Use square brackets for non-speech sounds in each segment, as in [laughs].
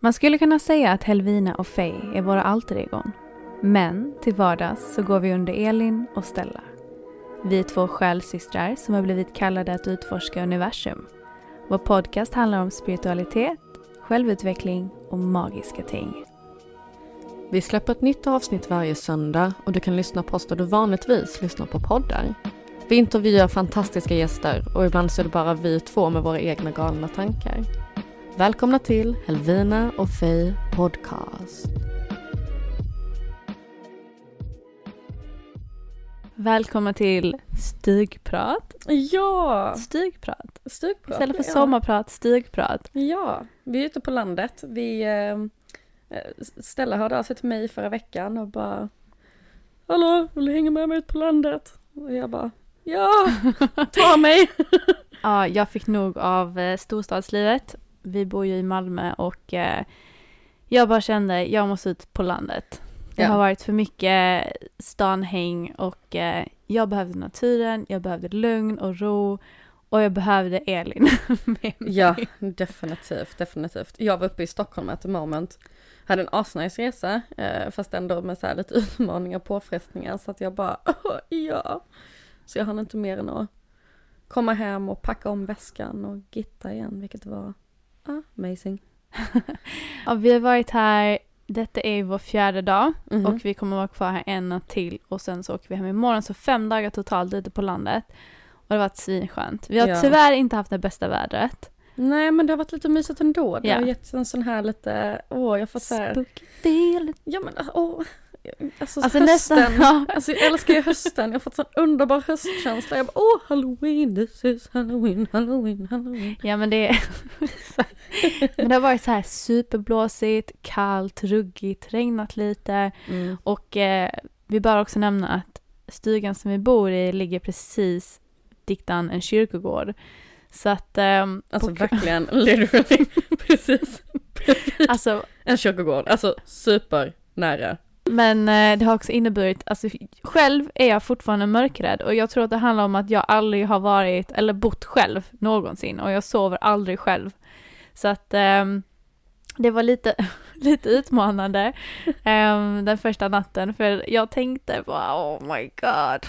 Man skulle kunna säga att Helvina och Faye är våra alter egon. Men till vardags så går vi under Elin och Stella. Vi är två själsystrar som har blivit kallade att utforska universum. Vår podcast handlar om spiritualitet, självutveckling och magiska ting. Vi släpper ett nytt avsnitt varje söndag och du kan lyssna på oss där du vanligtvis lyssnar på poddar. Vi intervjuar fantastiska gäster och ibland så är det bara vi två med våra egna galna tankar. Välkomna till Helvina och Faye Podcast. Välkomna till stugprat. Ja! Stugprat. Stugprat. Istället för ja. sommarprat, stugprat. Ja, vi är ute på landet. Vi, eh, Stella hörde av sig till mig förra veckan och bara Hallå, vill du hänga med mig ut på landet? Och jag bara Ja, ta [laughs] mig! Ja, jag fick nog av eh, storstadslivet. Vi bor ju i Malmö och eh, jag bara kände jag måste ut på landet. Det Ja. har varit för mycket stanhäng och eh, jag behövde naturen, jag behövde lugn och ro och jag behövde Elin [laughs] med mig. Ja, definitivt, definitivt. Jag var uppe i Stockholm at the moment. Hade en asnice resa, eh, fast ändå med så här lite [laughs] utmaningar och påfrestningar. Så att jag bara, "Åh, [laughs] ja. Så jag hann inte mer än att komma hem och packa om väskan och gitta igen, vilket var ah, amazing. [laughs] Ja, vi har varit här, detta är vår fjärde dag Mhm. och vi kommer vara kvar här en natt till och sen så åker vi hem imorgon. Så fem dagar totalt ute på landet. Och det har varit svinskönt. Vi har Ja. tyvärr inte haft det bästa vädret. Nej men det har varit lite mysigt ändå. Det Ja. har gett en sån här lite, åh jag har fått så här, Spooky feeling. ja men åh. Alltså, Alltså hösten, nästan, [laughs] ja. alltså jag älskar ju hösten, jag har fått sån underbar höstkänsla. Jag bara, åh halloween, this is halloween, halloween, halloween. Ja men det [laughs] Men det har varit så här superblåsigt, kallt, ruggigt, regnat lite Mm. och eh, vi bör också nämna att stugan som vi bor i ligger precis diktan en kyrkogård. Så att ehm, Alltså på- verkligen, literally, [laughs] precis. precis. alltså En kyrkogård, alltså super nära. Men eh, det har också inneburit, alltså själv är jag fortfarande mörkrädd och jag tror att det handlar om att jag aldrig har varit eller bott själv någonsin och jag sover aldrig själv. Så att ehm, det var lite, [laughs] lite utmanande [laughs] ehm, den första natten för jag tänkte bara oh my god.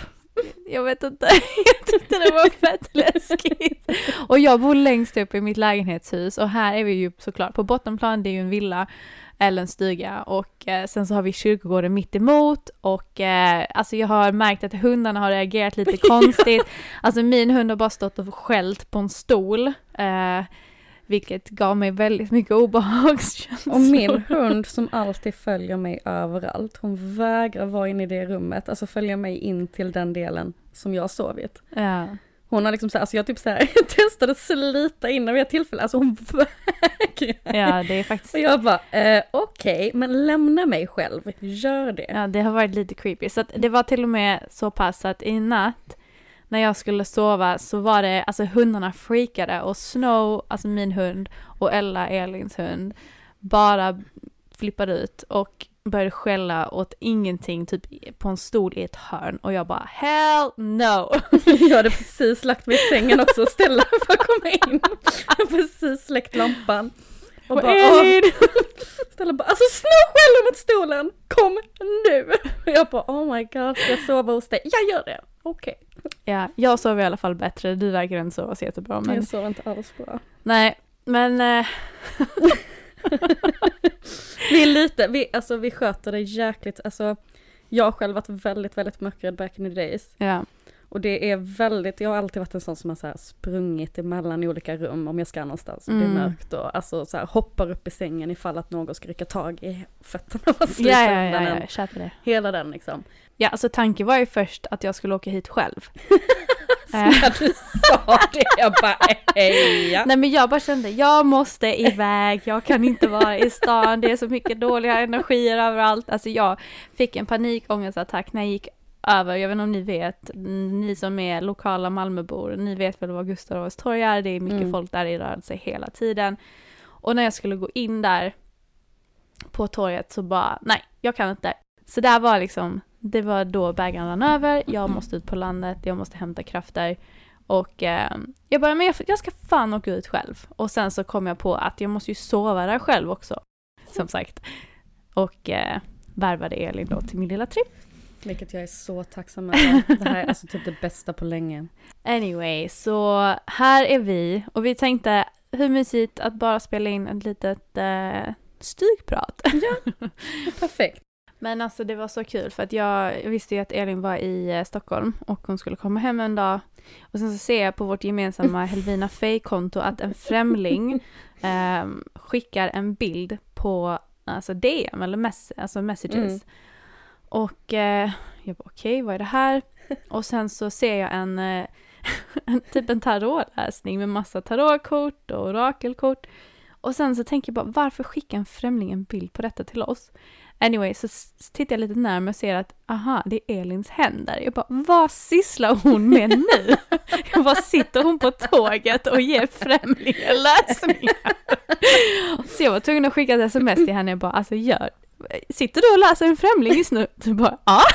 Jag vet inte, [laughs] jag tyckte det var fett läskigt. Och jag bor längst upp i mitt lägenhetshus och här är vi ju såklart på bottenplan, det är ju en villa eller en stuga och eh, sen så har vi kyrkogården mitt emot och eh, alltså jag har märkt att hundarna har reagerat lite [laughs] konstigt. Alltså min hund har bara stått och skällt på en stol. Eh, vilket gav mig väldigt mycket obehagskänslor. Och min hund som alltid följer mig överallt, hon vägrar vara inne i det rummet, alltså följa mig in till den delen som jag har sovit. Ja. Hon har liksom så här, alltså jag typ så här, [laughs] testade slita in vid ett tillfälle, alltså hon vägrar. ja, det är faktiskt Och jag bara, eh, okej, men lämna mig själv, gör det. Ja, det har varit lite creepy. Så att det var till och med så pass att i natt när jag skulle sova så var det, alltså hundarna freakade och Snow, alltså min hund, och Ella, Elins hund, bara flippade ut och började skälla åt ingenting, typ på en stol i ett hörn och jag bara hell no! [laughs] Jag hade precis lagt mig i sängen också och ställa för att komma in. Jag har precis släckt lampan. Och Och bara, Elin! Ställa bara, alltså Snow skäller mot stolen, kom nu! Och jag bara, oh my god, ska jag sova hos dig? Jag gör det, okej. Ja, jag sov i alla fall bättre, du verkar inte sova så jättebra men Jag sover inte alls bra. nej, men eh, [laughs] [laughs] Vi är lite, vi, alltså vi sköter det jäkligt, alltså jag har själv varit väldigt, väldigt mörkrädd back in the days. ja. Och det är väldigt, jag har alltid varit en sån som har så här sprungit emellan olika rum om jag ska någonstans och det är Mm. mörkt och alltså så här hoppar upp i sängen ifall att någon ska rycka tag i fötterna [laughs] Ja, ja, ja, ja, det. Hela den liksom. Ja, alltså tanken var ju först att jag skulle åka hit själv. [laughs] När du sa det, jag bara heja. Nej men jag bara kände, jag måste iväg, jag kan inte vara i stan, det är så mycket dåliga energier överallt. Alltså jag fick en panikångestattack när jag gick över, jag vet inte om ni vet, ni som är lokala Malmöbor, ni vet väl vad Gustav Adolfs torg är, det är mycket Mm. folk där i rörelse hela tiden. Och när jag skulle gå in där på torget så bara, nej, jag kan inte. Så där var liksom, det var då bägaren rann över, jag måste ut på landet, jag måste hämta krafter. Och eh, jag bara, men jag, jag ska fan åka ut själv. Och sen så kom jag på att jag måste ju sova där själv också. Som sagt. Och eh, värvade Elin då till min lilla tripp. Vilket jag är så tacksam över. Det här är alltså typ det bästa på länge. [laughs] Anyway, så här är vi. Och vi tänkte, hur mysigt att bara spela in ett litet eh, stygprat. [laughs] Perfekt. Men alltså det var så kul för att jag, jag visste ju att Elin var i eh, Stockholm och hon skulle komma hem en dag. Och sen så ser jag på vårt gemensamma [laughs] Helvina Fej-konto att en främling [laughs] ehm, skickar en bild på alltså DM eller mess, alltså messages. Mm. Och eh, jag bara okej, vad är det här? [laughs] Och sen så ser jag en, eh, en typ en tarotläsning med massa tarotkort och orakelkort. Och sen så tänker jag bara, varför skickar en främling en bild på detta till oss? Anyway, så tittar jag lite närmare och ser att, aha, det är Elins händer. Jag bara, vad sysslar hon med nu? [laughs] Jag bara, sitter hon på tåget och ger främlingar läsningar? [laughs] Så jag var tvungen att skicka ett sms till henne, jag bara, alltså gör, sitter du och läser en främling just nu? Du bara, ja. [laughs]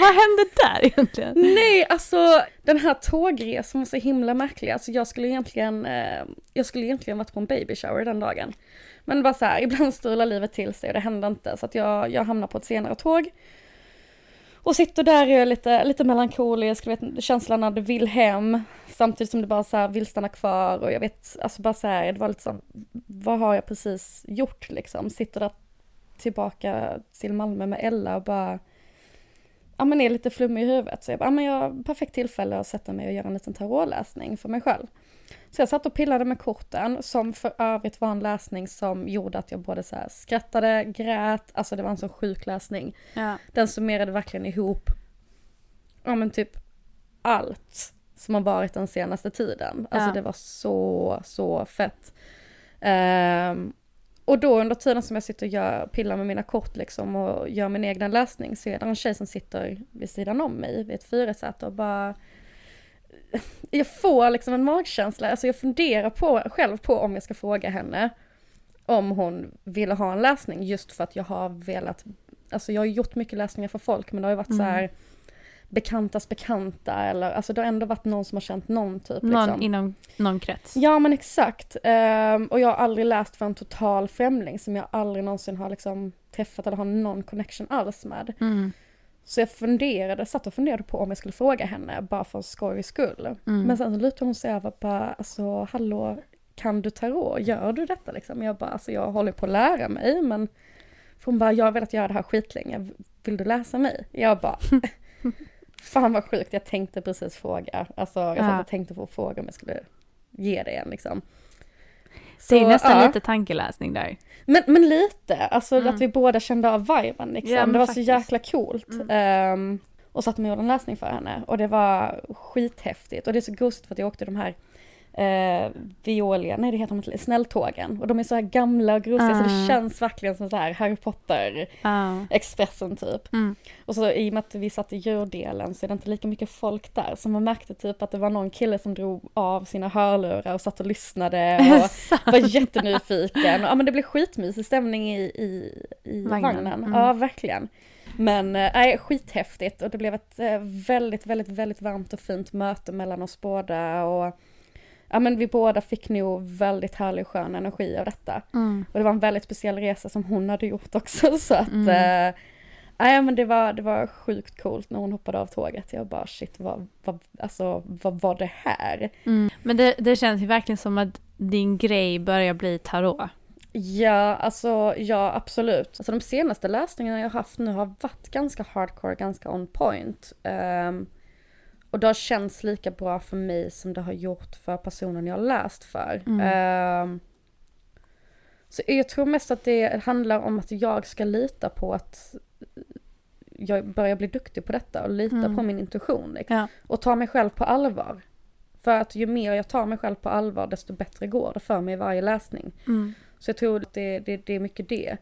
Vad hände där egentligen? Nej, alltså den här tågresan var så himla märklig. Alltså jag skulle egentligen, eh, jag skulle egentligen varit på en baby shower den dagen. Men det var så här, [laughs] ibland strular livet till sig och det händer inte. Så att jag, jag hamnar på ett senare tåg. Och sitter där och är lite, lite melankolisk, du vet känslan när du vill hem. Samtidigt som du bara så här vill stanna kvar och jag vet, alltså bara så här, det var lite så, vad har jag precis gjort liksom? Sitter där tillbaka till Malmö med Ella och bara ja men är lite flummig i huvudet. Så jag bara, ja men jag har perfekt tillfälle att sätta mig och göra en liten tarotläsning för mig själv. Så jag satt och pillade med korten, som för övrigt var en läsning som gjorde att jag både så skrattade, grät, alltså det var en sån sjuk läsning. Ja. Den summerade verkligen ihop, ja men typ allt som har varit den senaste tiden. Alltså Ja. det var så, så fett. Ehm, och då under tiden som jag sitter och gör, pillar med mina kort liksom och gör min egna läsning så är det en tjej som sitter vid sidan om mig vid ett fyrasäte och bara jag får liksom en magkänsla, alltså jag funderar på, själv på om jag ska fråga henne om hon ville ha en läsning just för att jag har velat, alltså jag har gjort mycket läsningar för folk men det har ju varit så här bekantas bekanta eller alltså det har ändå varit någon som har känt någon typ Någon liksom. inom någon krets. Ja men exakt. Ehm, och jag har aldrig läst för en total främling som jag aldrig någonsin har liksom träffat eller har någon connection alls med. Mm. Så jag funderade, satt och funderade på om jag skulle fråga henne bara för skojs skull. Mm. Men sen så lutade hon sig över och bara, alltså hallå, kan du tarot? Gör du detta liksom? Jag bara, alltså jag håller på att lära mig men för hon bara, jag har velat göra det här skitlänge, vill du läsa mig? Jag bara, [laughs] fan vad sjukt, jag tänkte precis fråga. Alltså jag Ja. satt och tänkte på att fråga om jag skulle ge det en liksom. Det är Så, nästan ja. lite tankeläsning där. Men, men lite, alltså Mm. att vi båda kände av viben liksom. Ja, det var faktiskt. så jäkla coolt. Mm. Ehm, och satt med och gjorde en läsning för henne och det var skithäftigt. Och det är så gosigt för att jag åkte de här eh, Violia, nej det heter de inte, Snälltågen. Och de är så här gamla och grosiga så det Ah. känns verkligen som så här Harry Potter, Ja. Expressen typ. Mm. Och så i och med att vi satt i djurdelen så är det inte lika mycket folk där. Så man märkte typ att det var någon kille som drog av sina hörlurar och satt och lyssnade [laughs] och var jättenyfiken. Ja men det blev skitmysig stämning i, i, i Vagnen. vagnen. Mm. Ja verkligen. Men eh, nej, skithäftigt och det blev ett eh, väldigt, väldigt, väldigt varmt och fint möte mellan oss båda och ja men vi båda fick nog väldigt härlig skön energi av detta. Mm. Och det var en väldigt speciell resa som hon hade gjort också [laughs] så att Mm. eh, Nej men det var, det var sjukt coolt när hon hoppade av tåget. Jag bara shit vad, vad, alltså, vad var det här? Mm. Men det, det känns ju verkligen som att din grej börjar bli tarot. Ja, alltså ja absolut. Alltså de senaste läsningarna jag haft nu har varit ganska hardcore, ganska on point. Ehm, och det har känts lika bra för mig som det har gjort för personen jag har läst för. Mm. Ehm, så jag tror mest att det handlar om att jag ska lita på att jag börjar bli duktig på detta och lita Mm. på min intuition. Ja. Och ta mig själv på allvar. För att ju mer jag tar mig själv på allvar desto bättre går det för mig i varje läsning. Mm. Så jag tror att det, det, det är mycket det.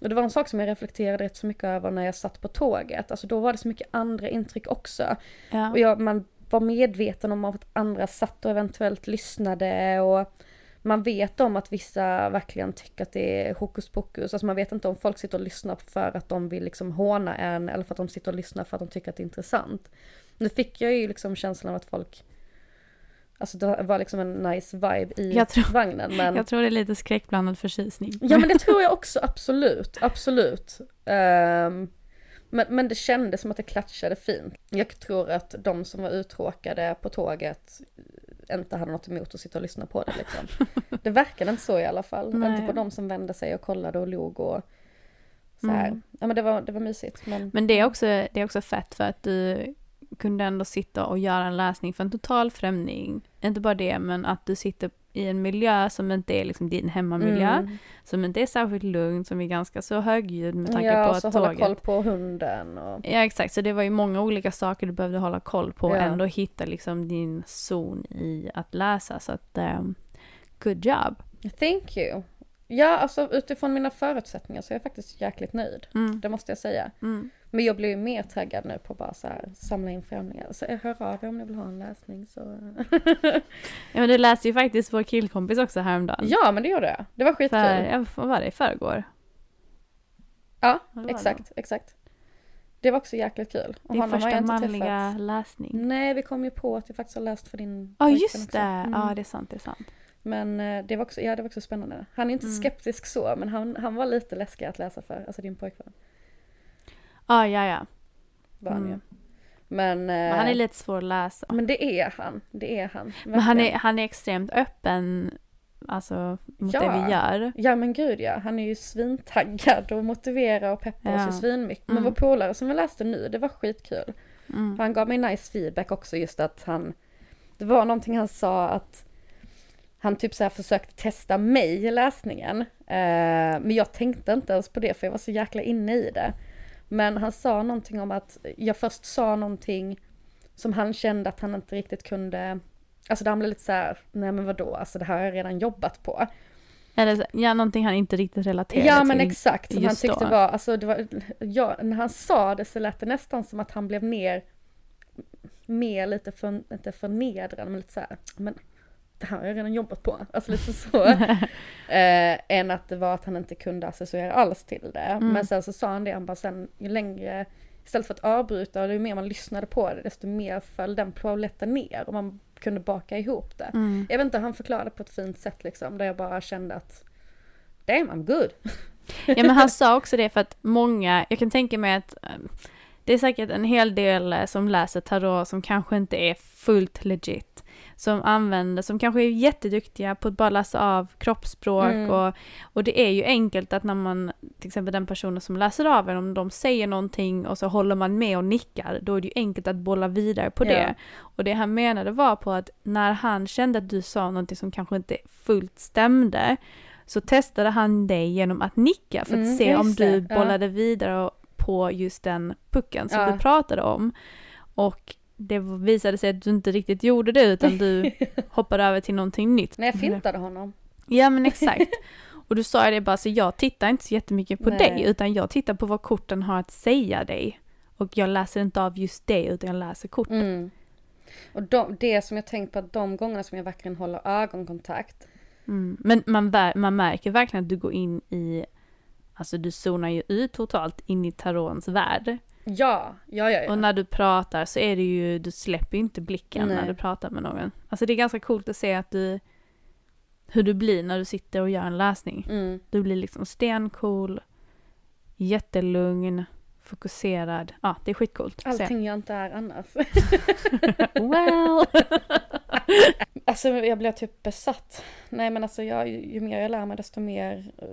Och det var en sak som jag reflekterade rätt så mycket över när jag satt på tåget. Alltså då var det så mycket andra intryck också. Ja. Och jag, man var medveten om att andra satt och eventuellt lyssnade och man vet om att vissa verkligen tycker att det är hokus pokus. Alltså man vet inte om folk sitter och lyssnar för att de vill liksom håna en eller för att de sitter och lyssnar för att de tycker att det är intressant. Nu fick jag ju liksom känslan av att folk Alltså det var liksom en nice vibe i Jag tror- vagnen men Jag tror det är lite skräckblandad förtjusning. Ja men det [laughs] tror jag också, absolut, absolut. Ehm, men, men det kändes som att det klatschade fint. Jag tror att de som var uttråkade på tåget inte hade något emot att sitta och lyssna på det liksom. [laughs] Det verkade inte så i alla fall. Nej. Inte på de som vände sig och kollade och log och så här. Mm. Ja men det var, det var mysigt. Men, Men det är, också, det är också fett för att du kunde ändå sitta och göra en läsning för en total främling. Inte bara det, men att du sitter i en miljö som inte är liksom din hemmamiljö, Mm. som inte är särskilt lugn, som är ganska så högljudd med tanke ja, på och så att hålla tåget... koll på hunden och... Ja exakt, så det var ju många olika saker du behövde hålla koll på och Ja. ändå hitta liksom din zon i att läsa. Så att, um, good job. Thank you. Ja, alltså utifrån mina förutsättningar så är jag faktiskt jäkligt nöjd. Mm. Det måste jag säga. Mm. Men jag blir ju mer taggad nu på bara så här samla in främlingar. Så jag hör av er om ni vill ha en läsning så... [laughs] Ja men du läste ju faktiskt vår killkompis också häromdagen. ja men det gjorde jag. Det var skitkul. För, ja, vad var det, i förrgår? Ja, det var exakt, exakt. Det var också jäkligt kul. Och Din första manliga träffat. läsning. Nej, vi kom ju på att jag faktiskt har läst för din Ja pojkvän just det, Mm. ja det är sant, det är sant. Men eh, det var också, ja det var också spännande. Han är inte Mm. skeptisk så, men han, han var lite läskig att läsa för. Alltså din pojkvän Ja, ja, ja. var han Mm. ju. Men, eh, Men han är lite svår att läsa. men det är han, det är han. Men han är, han är extremt öppen, alltså mot Ja. det vi gör. Ja men gud ja, han är ju svintaggad och motiverar och peppar oss Ja. ju svinmycket. Men Mm. vår polare som vi läste nu, det var skitkul. Mm. Han gav mig nice feedback också just att han, det var någonting han sa att han typ så här försökte testa mig i läsningen. Eh, men jag tänkte inte ens på det för jag var så jäkla inne i det. Men han sa någonting om att jag först sa någonting som han kände att han inte riktigt kunde, alltså där han blev lite så här, nej men vadå, alltså det här har jag redan jobbat på. Eller ja, någonting han inte riktigt relaterade Ja men till. exakt, som han tyckte då. var, alltså det var, ja, när han sa det så lät det nästan som att han blev mer, mer lite för, inte förnedrad men lite så här, men det här har jag redan jobbat på, alltså lite så. [laughs] eh, än att det var att han inte kunde associera alls till det. Mm. Men sen så sa han det, han bara sen ju längre, istället för att avbryta och ju mer man lyssnade på det desto mer föll den polletten ner och man kunde baka ihop det. Mm. Jag vet inte, han förklarade på ett fint sätt liksom, där jag bara kände att damn I'm good. Ja men han sa också det för att många, jag kan tänka mig att eh, det är säkert en hel del eh, som läser tarot som kanske inte är fullt legit. Som använder, som kanske är jätteduktiga på att bara läsa av kroppsspråk Mm. och, och det är ju enkelt att när man, till exempel den personen som läser av en, om de säger någonting och så håller man med och nickar, då är det ju enkelt att bolla vidare på Ja. det. Och det han menade var på att när han kände att du sa någonting som kanske inte fullt stämde, så testade han dig genom att nicka för att Mm, se om du det, ja. bollade vidare på just den pucken som Ja. du pratade om. Och det visade sig att du inte riktigt gjorde det utan du [laughs] hoppade över till någonting nytt. När jag fintade honom. Ja men exakt. Och du sa ju det bara så jag tittar inte så jättemycket på Nej. dig utan jag tittar på vad korten har att säga dig. Och jag läser inte av just det utan jag läser korten. Mm. Och de, det som jag tänkt på att de gångerna som jag verkligen håller ögonkontakt. Mm. Men man, man märker verkligen att du går in i, alltså du zonar ju ut totalt in i tarons värld. Ja, ja, ja. ja. Och när du pratar så är det ju, du släpper ju inte blicken Nej. när du pratar med någon. Alltså det är ganska coolt att se att du, hur du blir när du sitter och gör en läsning. Mm. Du blir liksom stencool, jättelugn, fokuserad. Ja, det är skitcoolt. Allting jag inte är annars. [laughs] [laughs] Well! [laughs] Alltså jag blev typ besatt. Nej men alltså jag, ju mer jag lär mig desto mer eh,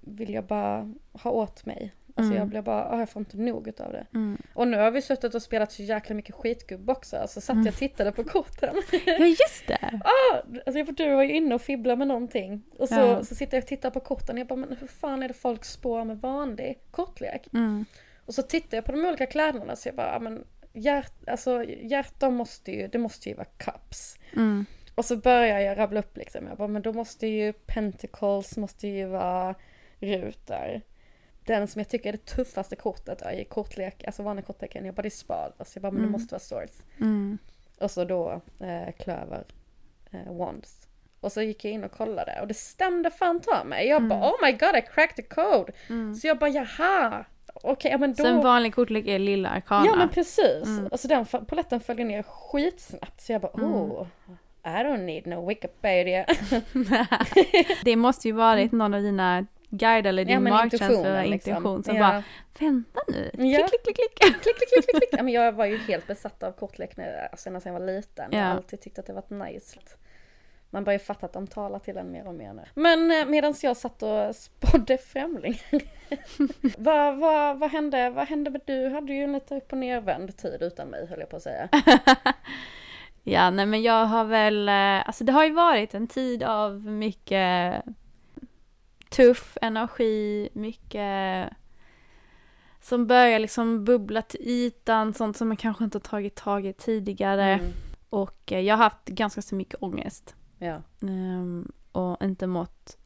vill jag bara ha åt mig. Alltså Mm. jag blir bara, ah, jag får inte nog utav det. Mm. Och nu har vi suttit och spelat så jäkla mycket skitgubb också. Så satt jag och tittade på korten. Ja, just det! [laughs] ah, alltså för du var ju inne och fibblade med någonting. Och så, Ja. så sitter jag och tittar på korten och jag bara, men hur fan är det folk spår med vanlig kortlek? Mm. Och så tittar jag på de olika kläderna så jag bara, ah, men hjärt, alltså hjärtan måste ju, det måste ju vara cups. Mm. Och så börjar jag rabbla upp liksom. Jag bara, men då måste ju Pentacles måste ju vara rutor. Den som jag tycker är det tuffaste kortet i kortlek, alltså vanlig kortleken, jag bara det är spad. Alltså jag bara, men det Mm. måste vara swords. Mm. Och så då eh, klöver, eh, wands. Och så gick jag in och kollade och det stämde fan ta mig. Jag Mm. bara, oh my god I cracked the code. Så jag bara, jaha. Okej, ja men då. Så en vanlig kortlek är lilla arkana. Ja men precis. Mm. Alltså den paletten följer ner skitsnabbt. Så jag bara, Mm. oh. I don't need no Wikipedia. [laughs] det måste ju varit [laughs] någon av dina guider eller din Ja, magkänsla eller liksom. intuition som Ja. bara Vänta nu, Ja. klick, klick, klick, [laughs] klick. klick, klick, klick. Ja, men jag var ju helt besatt av kortlek när, alltså, när jag var liten. Jag har Ja. alltid tyckt att det varit nice. Man börjar ju fatta att de talar till en mer och mer nu. Men eh, medan jag satt och spådde främlingar. [laughs] vad, vad, vad hände? Vad hände med du? Hade ju en lite upp och nervänd tid utan mig höll jag på att säga. [laughs] Ja, nej men jag har väl, eh, alltså det har ju varit en tid av mycket tuff energi, mycket som börjar liksom bubbla till ytan, sånt som man kanske inte har tagit tag i tidigare. Mm. Och eh, jag har haft ganska så mycket ångest. Ja. Ehm, och inte mått,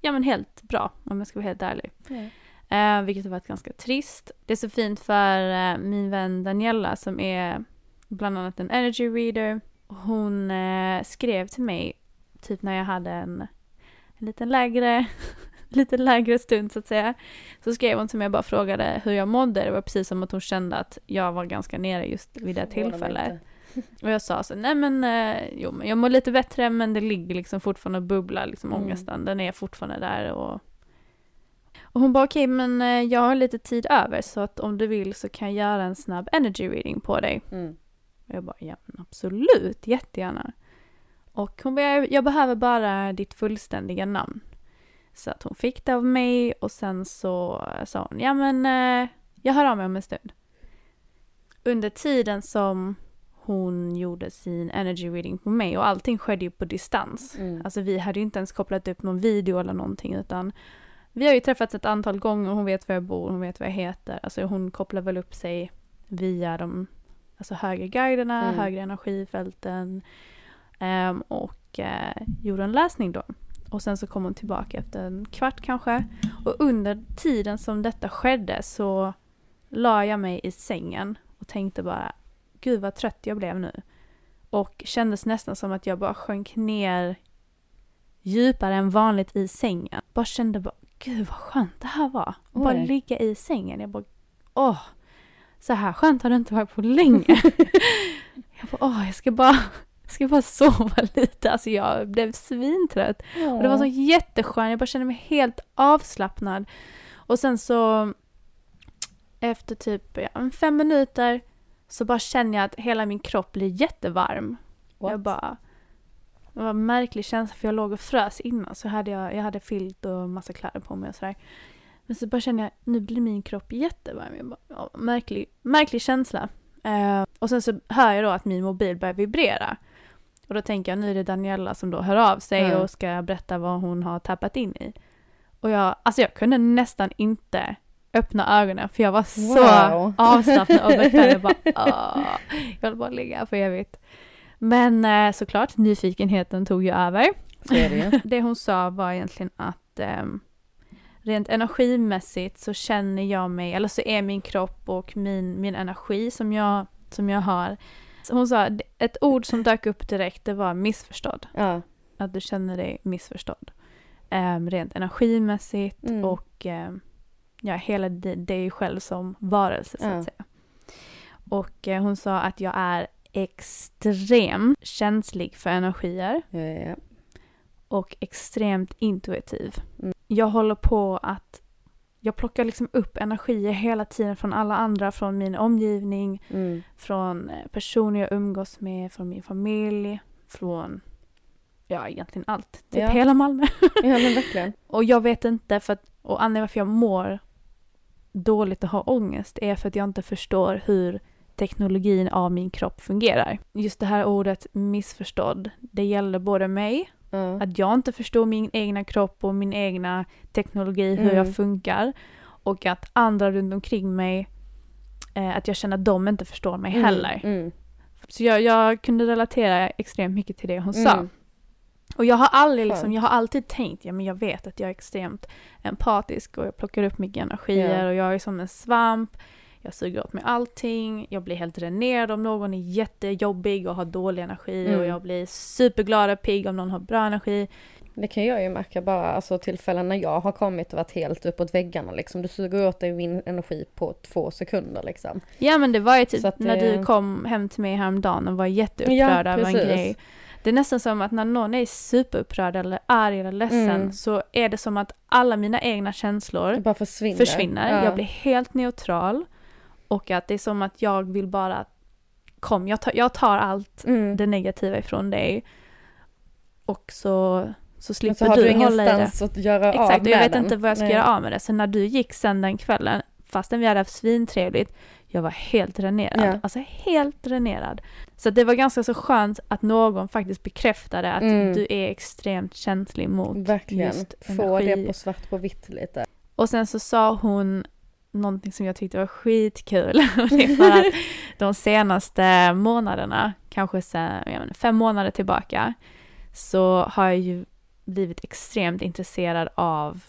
ja men helt bra om jag ska vara helt ärlig. Ja. Eh, vilket har varit ganska trist. Det är så fint för eh, min vän Daniela som är bland annat en energy reader. Hon eh, skrev till mig typ när jag hade en liten lägre [laughs] lite lägre stund så att säga. Så skrev hon till mig och bara frågade hur jag mådde. Det var precis som att hon kände att jag var ganska nere just vid det tillfället. Och jag sa så, nej men, eh, jo men jag mår lite bättre men det ligger liksom fortfarande och bubblar liksom Mm. ångesten. Den är fortfarande där och och hon bara okej men eh, jag har lite tid över så att om du vill så kan jag göra en snabb energy reading på dig. Mm. Och jag bara ja men absolut, jättegärna. Och hon bara jag- behöver bara ditt fullständiga namn. Så att hon fick det av mig och sen så sa hon ja men eh, jag hör av mig om en stund. Under tiden som hon gjorde sin energy reading på mig och allting skedde ju på distans. Mm. Alltså vi hade ju inte ens kopplat upp någon video eller någonting utan vi har ju träffats ett antal gånger, hon vet var jag bor, hon vet vad jag heter. Alltså hon kopplar väl upp sig via de alltså högre guiderna, Mm. högre energifälten ehm, och eh, gjorde en läsning då. Och sen så kom hon tillbaka efter en kvart kanske. Och under tiden som detta skedde så la jag mig i sängen och tänkte bara gud vad trött jag blev nu. Och kändes nästan som att jag bara sjönk ner djupare än vanligt i sängen. Bara kände bara, gud vad skönt det här var. Och bara Oj. ligga i sängen. Jag bara, åh, så här skönt har det inte varit på länge. [laughs] jag bara, åh, jag ska bara, ska bara sova [laughs] lite. Alltså jag blev svintrött. Och det var så jätteskönt, jag bara kände mig helt avslappnad. Och sen så efter typ ja, fem minuter så bara känner jag att hela min kropp blir jättevarm. What? Jag bara... Det var en märklig känsla för jag låg och frös innan så hade jag, jag hade filt och massa kläder på mig och sådär. Men så bara känner jag, nu blir min kropp jättevarm. Jag bara, ja, märklig, märklig känsla. Eh, och sen så hör jag då att min mobil börjar vibrera. Och då tänker jag, nu är det Daniela som då hör av sig Mm. och ska berätta vad hon har tappat in i. Och jag, alltså jag kunde nästan inte öppna ögonen för jag var så Wow. [laughs] avslappnad och bekväm. Bara, "Åh." jag vill bara ligga här för evigt. Men eh, såklart, nyfikenheten tog ju över. Det. [laughs] Det hon sa var egentligen att ehm, rent energimässigt så känner jag mig, eller så är min kropp och min, min energi som jag, som jag har. Hon sa, ett ord som dök upp direkt det var missförstådd. Ja. Att du känner dig missförstådd. Um, rent energimässigt Mm. och ehm, ja, hela di- dig själv som varelse så Ja. att säga. Och eh, hon sa att jag är extremt känslig för energier Ja, ja, ja. och extremt intuitiv. Mm. Jag håller på att jag plockar liksom upp energier hela tiden från alla andra, från min omgivning, Mm. från eh, personer jag umgås med, från min familj, från ja, egentligen allt. Typ Ja. hela Malmö. [laughs] ja men verkligen. Och jag vet inte, för att, och anledningen varför jag mår dåligt och har ångest är för att jag inte förstår hur teknologin av min kropp fungerar. Just det här ordet missförstådd, det gäller både mig, Ja. att jag inte förstår min egna kropp och min egna teknologi, hur Mm. jag funkar. Och att andra runt omkring mig, eh, att jag känner att de inte förstår mig heller. Mm. Mm. Så jag, jag kunde relatera extremt mycket till det hon sa. Mm. Och jag har aldrig liksom, jag har alltid tänkt, ja men jag vet att jag är extremt empatisk och jag plockar upp mycket energier Ja. och jag är som en svamp. Jag suger åt mig allting, jag blir helt dränerad om någon är jättejobbig och har dålig energi Mm. och jag blir superglad och pigg om någon har bra energi. Det kan jag ju märka bara, alltså tillfällen när jag har kommit och varit helt uppåt väggarna liksom. Du suger åt dig min energi på två sekunder liksom. Ja men det var ju typ när det- du kom hem till mig häromdagen och var jätteupprörd Ja, över en grej. Det är nästan som att när någon är superupprörd eller arg eller ledsen Mm. så är det som att alla mina egna känslor försvinner. försvinner. Ja. Jag blir helt neutral. Och att det är som att jag vill bara Kom, jag tar, jag tar allt Mm. det negativa ifrån dig. Och så, så slipper så har du, du hålla i det. ingenstans att göra av Exakt, och med jag vet den. inte vad jag ska Nej. göra av med det. Så när du gick sen den kvällen, fastän vi hade haft svintrevligt, jag var helt dränerad. Ja. Alltså helt dränerad. Så det var ganska så skönt att någon faktiskt bekräftade att Mm. du är extremt känslig mot Verkligen. just Få energi. det på svart på vitt lite. Och sen så sa hon någonting som jag tyckte var skitkul. [laughs] Det är för att [laughs] de senaste månaderna, kanske sen, menar, fem månader tillbaka, så har jag ju blivit extremt intresserad av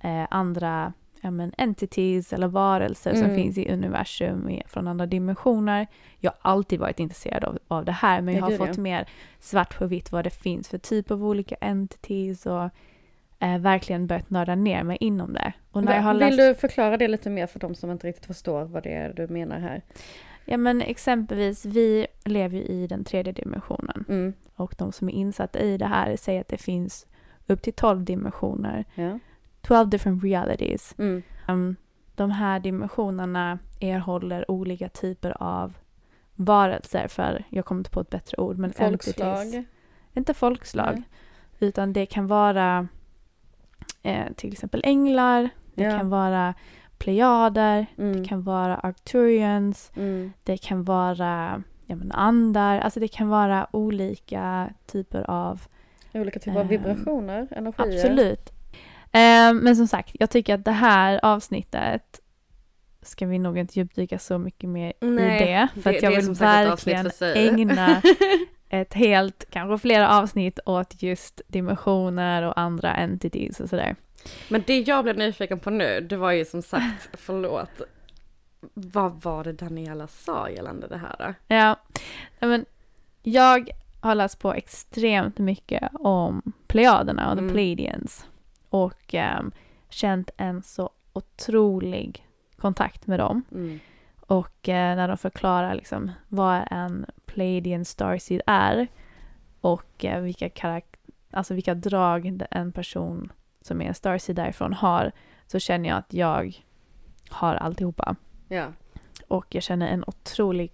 eh, andra ja, men, entities eller varelser som Mm. finns i universum i- från andra dimensioner. Jag har alltid varit intresserad av, av det här men jag Ja, har fått mer svart på vitt vad det finns för typ av olika entities och eh, verkligen börjat nörda ner mig inom det. Och när jag har Vill läst, du förklara det lite mer för de som inte riktigt förstår vad det är du menar här? ja men exempelvis vi lever ju i den tredje dimensionen Mm. och de som är insatta i det här säger att det finns upp till 12 dimensioner, Ja. 12 different realities. Mm. Um, de här dimensionerna erhåller olika typer av varelser för, jag kommer inte på ett bättre ord, men entities. Folkslag. Inte folkslag, Nej. utan det kan vara eh, till exempel änglar, det Ja. kan vara plejader, Mm. det kan vara arcturians, Mm. det kan vara ja, men andar, alltså det kan vara olika typer av Olika typer av Ehm, vibrationer, energier. Absolut. Eh, men som sagt, jag tycker att det här avsnittet ska vi nog inte djupdyka så mycket mer Nej, i det. För det- att jag vill verkligen ägna [laughs] ett helt, kanske flera avsnitt åt just dimensioner och andra entities och sådär. Men det jag blev nyfiken på nu, det var ju som sagt, [laughs] förlåt. Vad var det Daniela sa gällande det här då? Ja, men jag har läst på extremt mycket om Plejaderna och the Mm. Pleiadians och ehm, känt en så otrolig kontakt med dem. Mm. Och eh, när de förklarar liksom vad en Pleiadian Starseed är och eh, vilka, karak- alltså vilka drag en person som är en Starseed därifrån har så känner jag att jag har alltihopa. Ja. Och jag känner en otrolig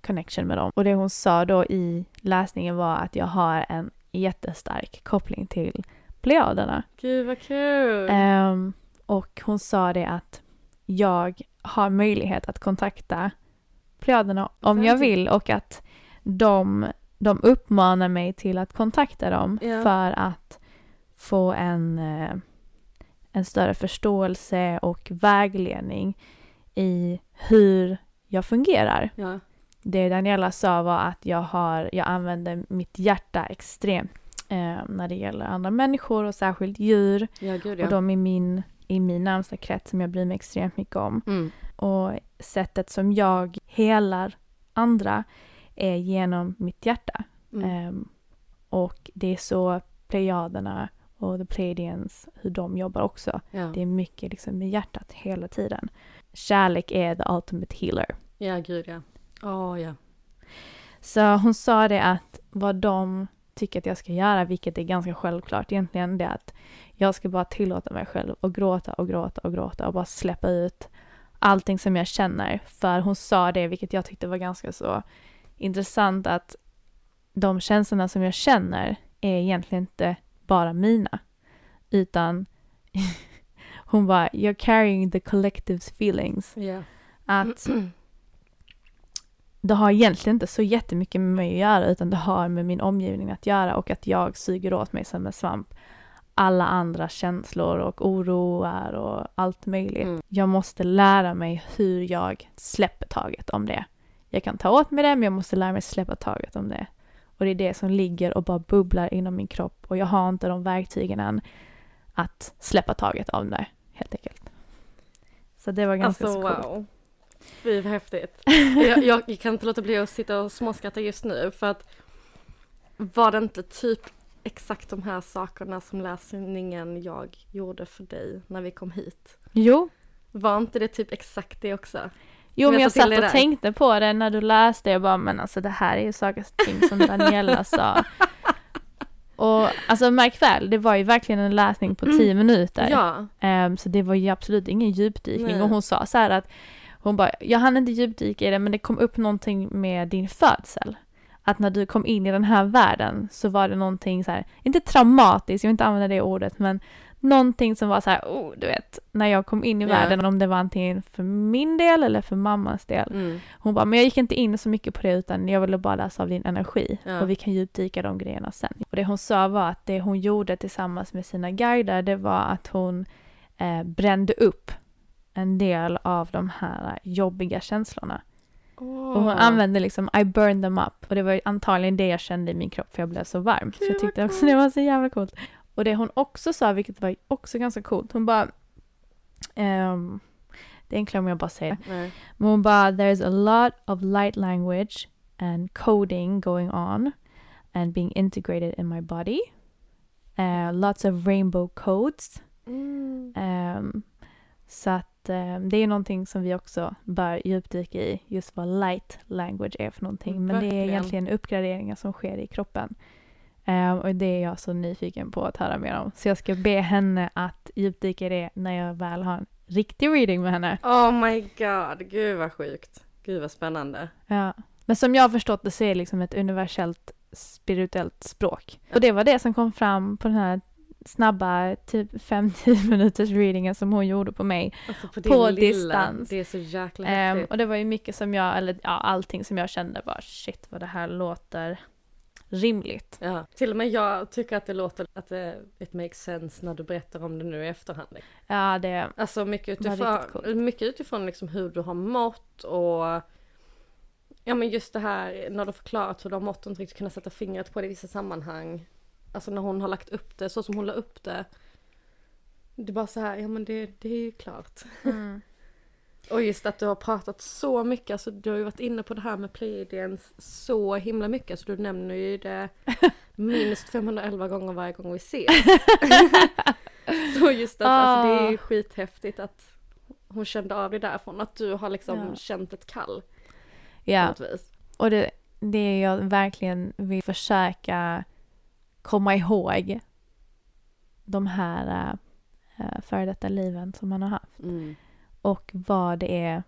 connection med dem. Och det hon sa då i läsningen var att jag har en jättestark koppling till Plejaderna. Gud vad kul! Ehm, och hon sa det att jag har möjlighet att kontakta Plejaderna om jag vill och att de, de uppmanar mig till att kontakta dem Ja. för att få en, eh, en större förståelse och vägledning i hur jag fungerar. Ja. Det Daniela sa var att jag, har, jag använder mitt hjärta extremt eh, när det gäller andra människor och särskilt djur Ja, gud och de i min, i min närmsta krets som jag bryr mig extremt mycket om. Mm. Och sättet som jag helar andra är genom mitt hjärta. Mm. Ehm, och det är så plejaderna och the Pleiadians, hur de jobbar också. Ja. Det är mycket liksom med hjärtat hela tiden. Kärlek är the ultimate healer. ja, gud ja. Åh ja. Så hon sa det att vad de tycker att jag ska göra, vilket är ganska självklart egentligen, det är att jag ska bara tillåta mig själv att gråta och gråta och gråta och bara släppa ut allting som jag känner. För hon sa det, vilket jag tyckte var ganska så intressant, att de känslorna som jag känner är egentligen inte bara mina, utan [laughs] hon bara “You're carrying the collective's feelings”. Ja. Att det har egentligen inte så jättemycket med mig att göra utan det har med min omgivning att göra och att jag suger åt mig som en svamp alla andra känslor och oroar och allt möjligt. Mm. Jag måste lära mig hur jag släpper taget om det. Jag kan ta åt mig det men jag måste lära mig släppa taget om det. Och det är det som ligger och bara bubblar inom min kropp och jag har inte de verktygen än att släppa taget om det helt enkelt. Så det var ganska Alltså så coolt. wow. Fy vad häftigt. [laughs] jag, jag, kan inte låta bli att sitta och småskratta just nu för att var det inte typ exakt de här sakerna som läsningen jag gjorde för dig när vi kom hit? Jo, Var inte det typ exakt det också? Jo men jag satt och tänkte på det när du läste, jag bara men alltså det här är ju saker och ting som Daniela [laughs] sa. Och alltså märk väl, det var ju verkligen en läsning på tio minuter. Ja. Ehm, så det var ju absolut ingen djupdykning Nej. och hon sa så här att hon bara, jag hann inte djupdyka i det men det kom upp någonting med din födsel. Att när du kom in i den här världen så var det någonting så här, inte traumatiskt, jag vill inte använda det ordet, men någonting som var så här, oh, du vet, när jag kom in i Ja. världen, om det var antingen för min del eller för mammas del. Mm. Hon bara, men jag gick inte in så mycket på det utan jag ville bara läsa av din energi Ja. och vi kan djupdyka de grejerna sen. Och det hon sa var att det hon gjorde tillsammans med sina guider det var att hon eh, brände upp en del av de här jobbiga känslorna. Och hon använde liksom I burned them up och det var antagligen det jag kände i min kropp för jag blev så varm. Så jag tyckte också det var så jävla coolt. Och det hon också sa, vilket var också ganska coolt, hon bara ehm, det är enklare om jag bara säger det. Men hon bara, there's a lot of light language and coding going on and being integrated in my body. Uh, lots of rainbow codes. Mm. Um, så att um, det är någonting som vi också bör djupdyka i, just vad light language är för någonting. Men det är Verkligen. egentligen uppgraderingar som sker i kroppen. Um, och det är jag så nyfiken på att höra mer om. Så jag ska be henne att djupdyka i det när jag väl har en riktig reading med henne. Oh my god, gud vad sjukt. Gud vad spännande. Ja. Men som jag har förstått det så är det liksom ett universellt spirituellt språk. Och det var det som kom fram på den här snabba typ 5-10 [laughs] minuters readingen som hon gjorde på mig. Alltså på, På distans. Det är så jäkla Ehm, häftigt. och det var ju mycket som jag, eller ja, allting som jag kände bara shit vad det här låter rimligt. Ja. Till och med jag tycker att det låter att det it makes sense när du berättar om det nu i efterhand. Ja, det, Alltså mycket utifrån, mycket utifrån liksom hur du har mått och Ja men just det här när du förklarat hur du har mått och inte riktigt kunnat sätta fingret på det i vissa sammanhang. Alltså när hon har lagt upp det så som hon la upp det. Det är bara så här, ja men det, det är ju klart. mm. [laughs] Och just att du har pratat så mycket, alltså du har ju varit inne på det här med Pleiadians så himla mycket, så du nämner ju det [laughs] minst 511 gånger varje gång vi ses. [laughs] så just att alltså, det är ju Ah. skithäftigt att hon kände av det därifrån, att du har liksom Ja. känt ett kall ja. Och det, det jag verkligen vill försöka komma ihåg de här äh, före detta liven som man har haft. Mm. och vad det är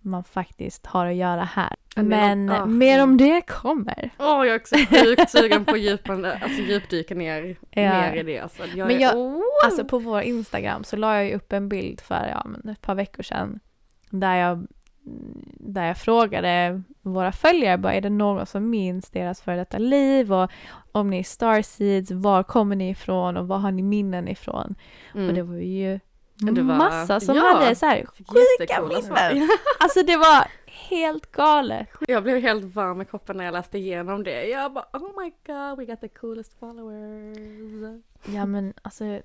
man faktiskt har att göra här. Men ah, mer ja. om det kommer. Åh jag är också sjukt sugen på djupande, alltså djupdyka ner Ja. mer i det. Alltså, jag Men är, jag- oh! Alltså på vår Instagram så la jag ju upp en bild för ja, men ett par veckor sedan där jag, där jag frågade våra följare bara, är det någon som minns deras före detta liv och om ni är starseeds, var kommer ni ifrån och var har ni minnen ifrån? Och det var ju Det var- massa som ja, hade så här sjuka minnen. [laughs] Alltså det var helt galet. Jag blev helt varm i kroppen när jag läste igenom det. Jag bara oh my god we got the coolest followers. Ja men alltså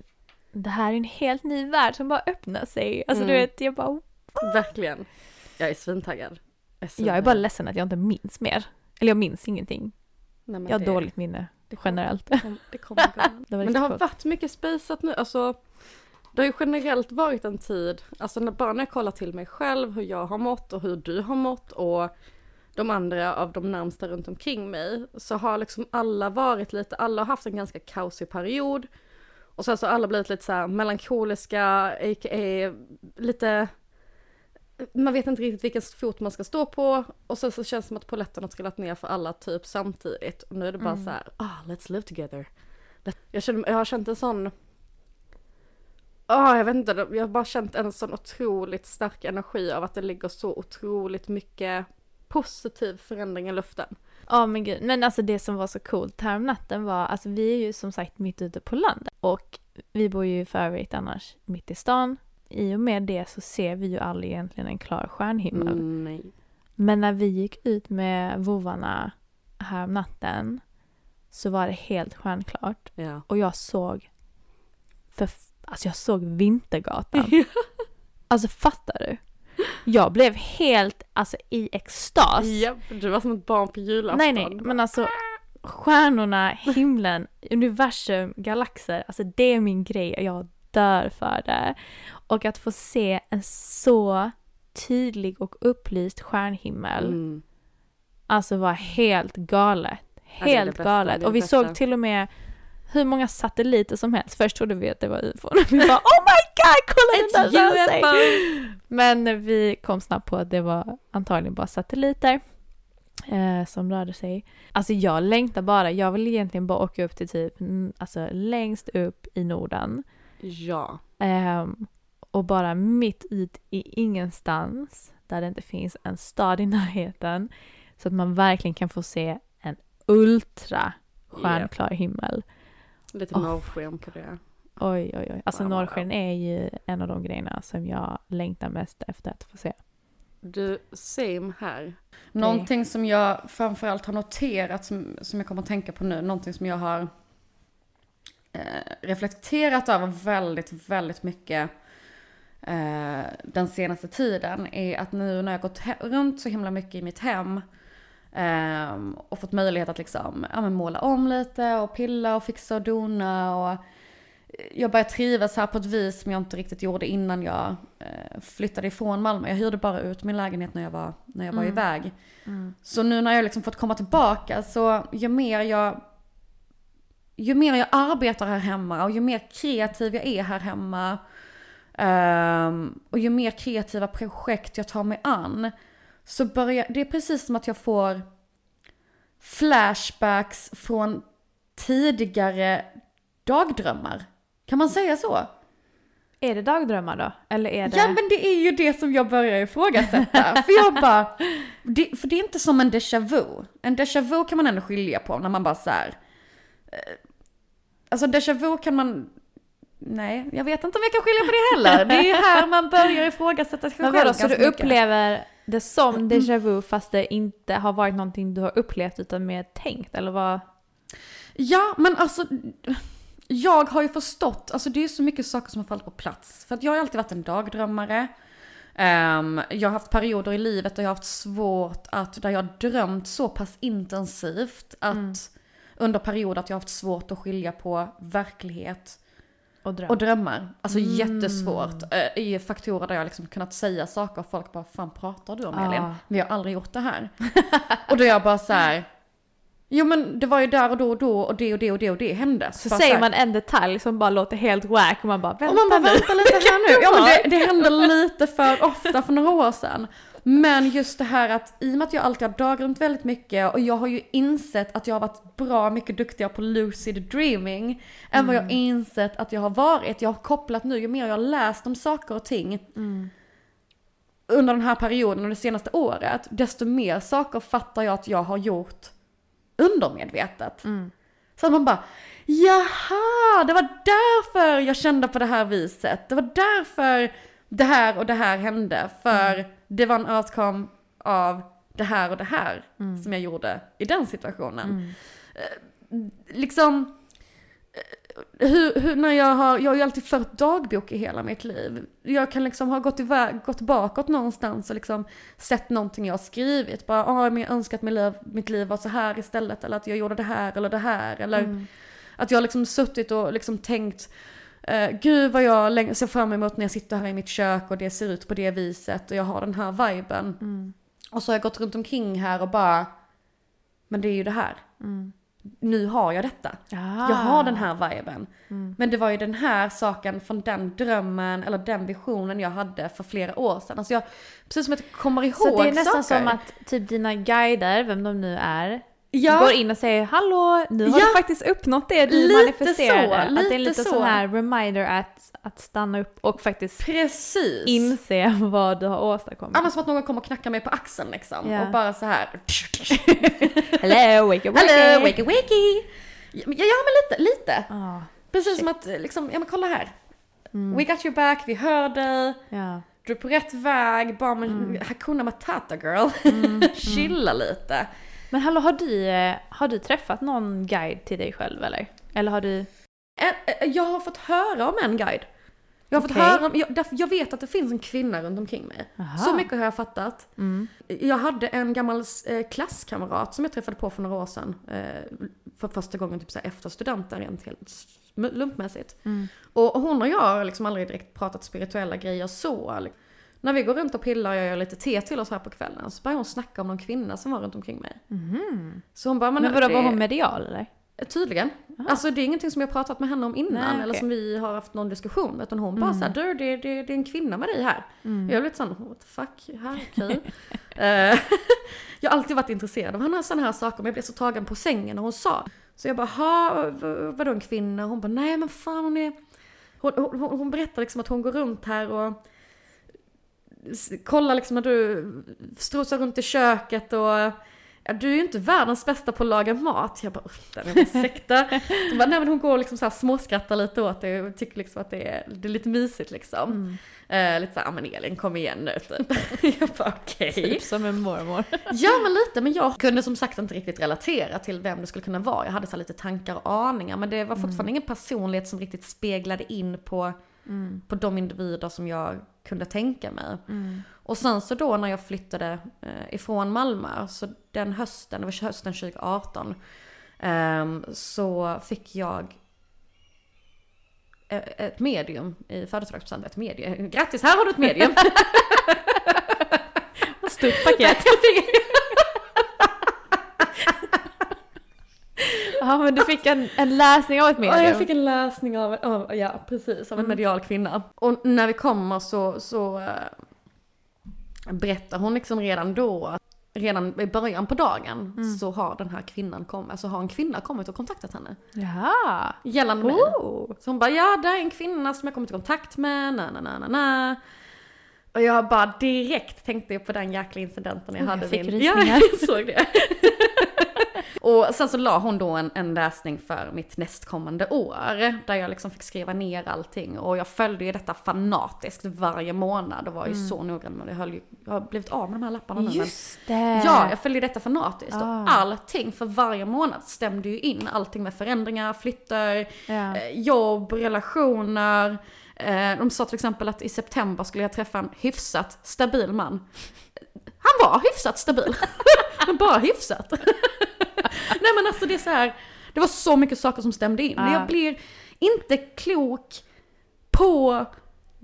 det här är en helt ny värld som bara öppnar sig. Alltså du Mm. vet, jag bara Verkligen. Jag är svintaggad. Jag är, Jag är bara ledsen att jag inte minns mer. Eller jag minns ingenting. Nej, Jag har det- dåligt minne det generellt. Det kommer, det kommer gå. [laughs] Det Men det har varit mycket spejsat nu, alltså det har ju generellt varit en tid, alltså när, bara när jag kollar till mig själv, hur jag har mått och hur du har mått och de andra av de närmsta runt omkring mig, så har liksom alla varit lite, alla har haft en ganska kaosig period. Och sen så har alla blivit lite så här melankoliska, a.k.a. lite, man vet inte riktigt vilken fot man ska stå på. Och sen så känns det som att polletten har trillat ner för alla typ samtidigt. Och nu är det bara så här, ah, let's live together. Jag, känner, jag har känt en sån... Ah, jag vet inte, jag har bara känt en sån otroligt stark energi av att det ligger så otroligt mycket positiv förändring i luften. Ja men gud, men alltså det som var så coolt här om natten var, alltså vi är ju som sagt mitt ute på landet och vi bor ju för övrigt annars mitt i stan. I och med det så ser vi ju aldrig egentligen en klar stjärnhimmel. Mm. Men när vi gick ut med vovarna här om natten så var det helt stjärnklart. Ja. Och jag såg, för, alltså jag såg Vintergatan. [laughs] alltså fattar du? Jag blev helt alltså i extas. Japp, du var som ett barn på julafton. Nej nej, men alltså stjärnorna, himlen, universum, galaxer, alltså det är min grej och jag dör för det. Och att få se en så tydlig och upplyst stjärnhimmel, Mm. alltså var helt galet. Helt bästa, galet. Och vi det såg bästa. till och med hur många satelliter som helst. Först trodde vi att det var ufon. [laughs] Vi bara oh my god, kolla den där rör sig! Men vi kom snabbt på att det var antagligen bara satelliter eh, som rörde sig. Alltså jag längtar bara, jag vill egentligen bara åka upp till typ, mm, alltså längst upp i Norden. Ja. Ehm, och bara mitt ut i ingenstans, där det inte finns en stad i närheten. Så att man verkligen kan få se en ultra stjärnklar himmel. Lite Åh. norrsken på det. Oj, oj, oj. Alltså wow. norrsken är ju en av de grejerna som jag längtar mest efter att få se. Du, same här. Någonting som jag framförallt har noterat som, som jag kommer att tänka på nu, någonting som jag har eh, reflekterat över väldigt, väldigt mycket eh, den senaste tiden är att nu när jag gått runt så himla mycket i mitt hem ehm, och fått möjlighet att liksom, ja, måla om lite och pilla och fixa och dona och jag börjar trivas här på ett vis som jag inte riktigt gjorde innan jag eh, flyttade ifrån Malmö. Jag hyrde bara ut min lägenhet när jag var, när jag var iväg. Så nu när jag liksom fått komma tillbaka så ju mer jag ju mer jag arbetar här hemma och ju mer kreativ jag är här hemma ehm, och ju mer kreativa projekt jag tar mig an så börjar, det är precis som att jag får flashbacks från tidigare dagdrömmar. Kan man säga så? Är det dagdrömmar då? Eller är det... Ja men det är ju det som jag börjar ifrågasätta. för jag bara, det, för det är inte som en déjà vu. En déjà vu kan man ändå skilja på när man bara så här. eh, Alltså déjà vu kan man, nej jag vet inte om jag kan skilja på det heller. Det är här man börjar ifrågasätta sig själv vadå, så du mycket. upplever det som déjà vu fast det inte har varit någonting du har upplevt utan mer tänkt eller vad? Ja, men alltså jag har ju förstått, alltså det är så mycket saker som har fallit på plats. För att jag har alltid varit en dagdrömmare. Ehm, jag har haft perioder i livet där jag har haft svårt att, där jag har drömt så pass intensivt att under perioder att jag har haft svårt att skilja på verklighet Och dröm. och drömmar. Alltså jättesvårt. eh, I faktorer där jag liksom kunnat säga saker och folk bara, fan pratar du om Ah. Elin? Vi har aldrig gjort det här. [laughs] och då är jag bara så här. Jo men det var ju där och då och då och det och det och det och det hände. så bara säger här- man en detalj som bara låter helt wack och man bara vänta och man bara vänta lite här nu. [laughs] Ja men det, det hände lite för ofta för några år sedan. Men just det här att i och med att jag alltid har dagdrömt väldigt mycket och jag har ju insett att jag har varit bra mycket duktigare på lucid dreaming än vad jag insett att jag har varit. Jag har kopplat nu, ju mer jag har läst om saker och ting under den här perioden och det senaste året, desto mer saker fattar jag att jag har gjort undermedvetet. Så att man bara, jaha, det var därför jag kände på det här viset. Det var därför det här och det här hände. För det var en outcome av det här och det här som jag gjorde i den situationen. Eh, Liksom, eh, hur, hur, när jag har, jag har ju alltid fört dagbok i hela mitt liv. Jag kan liksom ha gått, iväg, gått bakåt någonstans och liksom sett någonting jag har skrivit. Bara, ah, men jag önskar att mitt liv, mitt liv var så här istället. Eller att jag gjorde det här eller det här. Eller att jag har liksom suttit och liksom tänkt, eh, gud vad jag ser fram emot när jag sitter här i mitt kök och det ser ut på det viset och jag har den här viben. Och så har jag gått runt omkring här och bara, men det är ju det här. Nu har jag detta. Ah. Jag har den här viben. Men det var ju den här saken från den drömmen eller den visionen jag hade för flera år sedan. Alltså jag, precis som att jag kommer ihåg Så det är nästan saker. som att typ dina guider, vem de nu är, Ja. går in och säger hallå, nu har Ja. du faktiskt uppnått det du Lite manifesterade. så, att det är lite så. sån här reminder att, att stanna upp och faktiskt Precis. inse vad du har åstadkommit. Men som att någon kommer och knackar mig på axeln liksom. Ja. Och bara så här. [laughs] Hello, wake up, Hello, wakey wakey. Ja men ja, men lite, lite. Ah, Precis som att liksom, ja men kolla här. We got your back, vi hör dig. ja. Du är på rätt väg, bara med Hakuna Matata girl. [laughs] Chilla lite. Men hallå, har du, eh, har du träffat någon guide till dig själv eller? Eller har du? En- eh, Jag har fått höra om en guide. Jag har fått Okej. höra, om- jag, jag vet att det finns en kvinna runt omkring mig. Aha. Så mycket har jag fattat. Mm. Jag hade en gammal eh, klasskamrat som jag träffade på för några år sedan. Eh, för första gången typ så här, efter studenten rent helt lumpmässigt. Mm. Och hon och jag har liksom aldrig direkt pratat spirituella grejer så. När vi går runt och pillar och jag gör lite te till oss här på kvällen så börjar hon snacka om någon kvinna som var runt omkring mig. Så hon bara, men, Men vadå, det- var hon medial eller? Tydligen. Alltså det är ingenting som jag pratat med henne om innan Nej, eller okej. som vi har haft någon diskussion med. Utan hon bara såhär, du det, det, det är en kvinna med dig här. Jag är lite sån, what the fuck, här, okej. [laughs] Eh, [laughs] jag har alltid varit intresserad av sådana här saker men jag blev så tagen på sängen när hon sa. Så jag bara, ha, vadå en kvinna? Hon bara, nej men fan hon är... Hon, hon, hon berättar liksom att hon går runt här och kollar liksom när du strosar runt i köket och Ja, du är ju inte världens bästa på att laga mat. Jag bara, den är bara sekta. Hon bara, nej men hon går och liksom så här småskrattar lite åt det och tycker liksom att det är, det är lite mysigt liksom. Eh, lite såhär, men Elin kom igen nu [laughs] typ. jag bara okej. Typ som en mormor. [laughs] Ja men lite, men jag kunde som sagt inte riktigt relatera till vem det skulle kunna vara. Jag hade så lite tankar och aningar men det var fortfarande ingen personlighet som riktigt speglade in på, på de individer som jag kunde tänka mig. Och sen så då när jag flyttade eh, ifrån Malmö, så den hösten, det var hösten 2018, ehm, så fick jag eh, ett medium i födelsedagspresent. Ett medium. Grattis, här har du ett medium! [laughs] Stort paket. [laughs] Ja men du fick en, en läsning av ett medium. Ja, jag fick en läsning av, av ja precis, av en medial kvinna. Och när vi kommer så, så äh, berättar hon liksom redan då, att redan i början på dagen så har den här kvinnan kommit, alltså har en kvinna kommit och kontaktat henne. Jaha. Gällande mig. Oh. Så hon bara, ja det är en kvinna som jag kommit i kontakt med, na na na na na. Och jag bara direkt tänkte på den jäkla incidenten jag Oh, hade jag fick vid- rysningar. [laughs] Ja, jag såg det. Och sen så la hon då en, en läsning för mitt nästkommande år. Där jag liksom fick skriva ner allting. Och jag följde ju detta fanatiskt varje månad och var ju så noggrann med det. Jag, jag har blivit av med de här lapparna nu. Just det. Ja, jag följde detta fanatiskt. Ah. Och allting för varje månad stämde ju in. Allting med förändringar, flyttar, Ja. eh, jobb, relationer. Eh, de sa till exempel att i september skulle jag träffa en hyfsat stabil man. Han var hyfsat stabil. [laughs] Men bara hyfsat. [laughs] Nej men alltså det är så här. Det var så mycket saker som stämde in. Ah. Jag blir inte klok på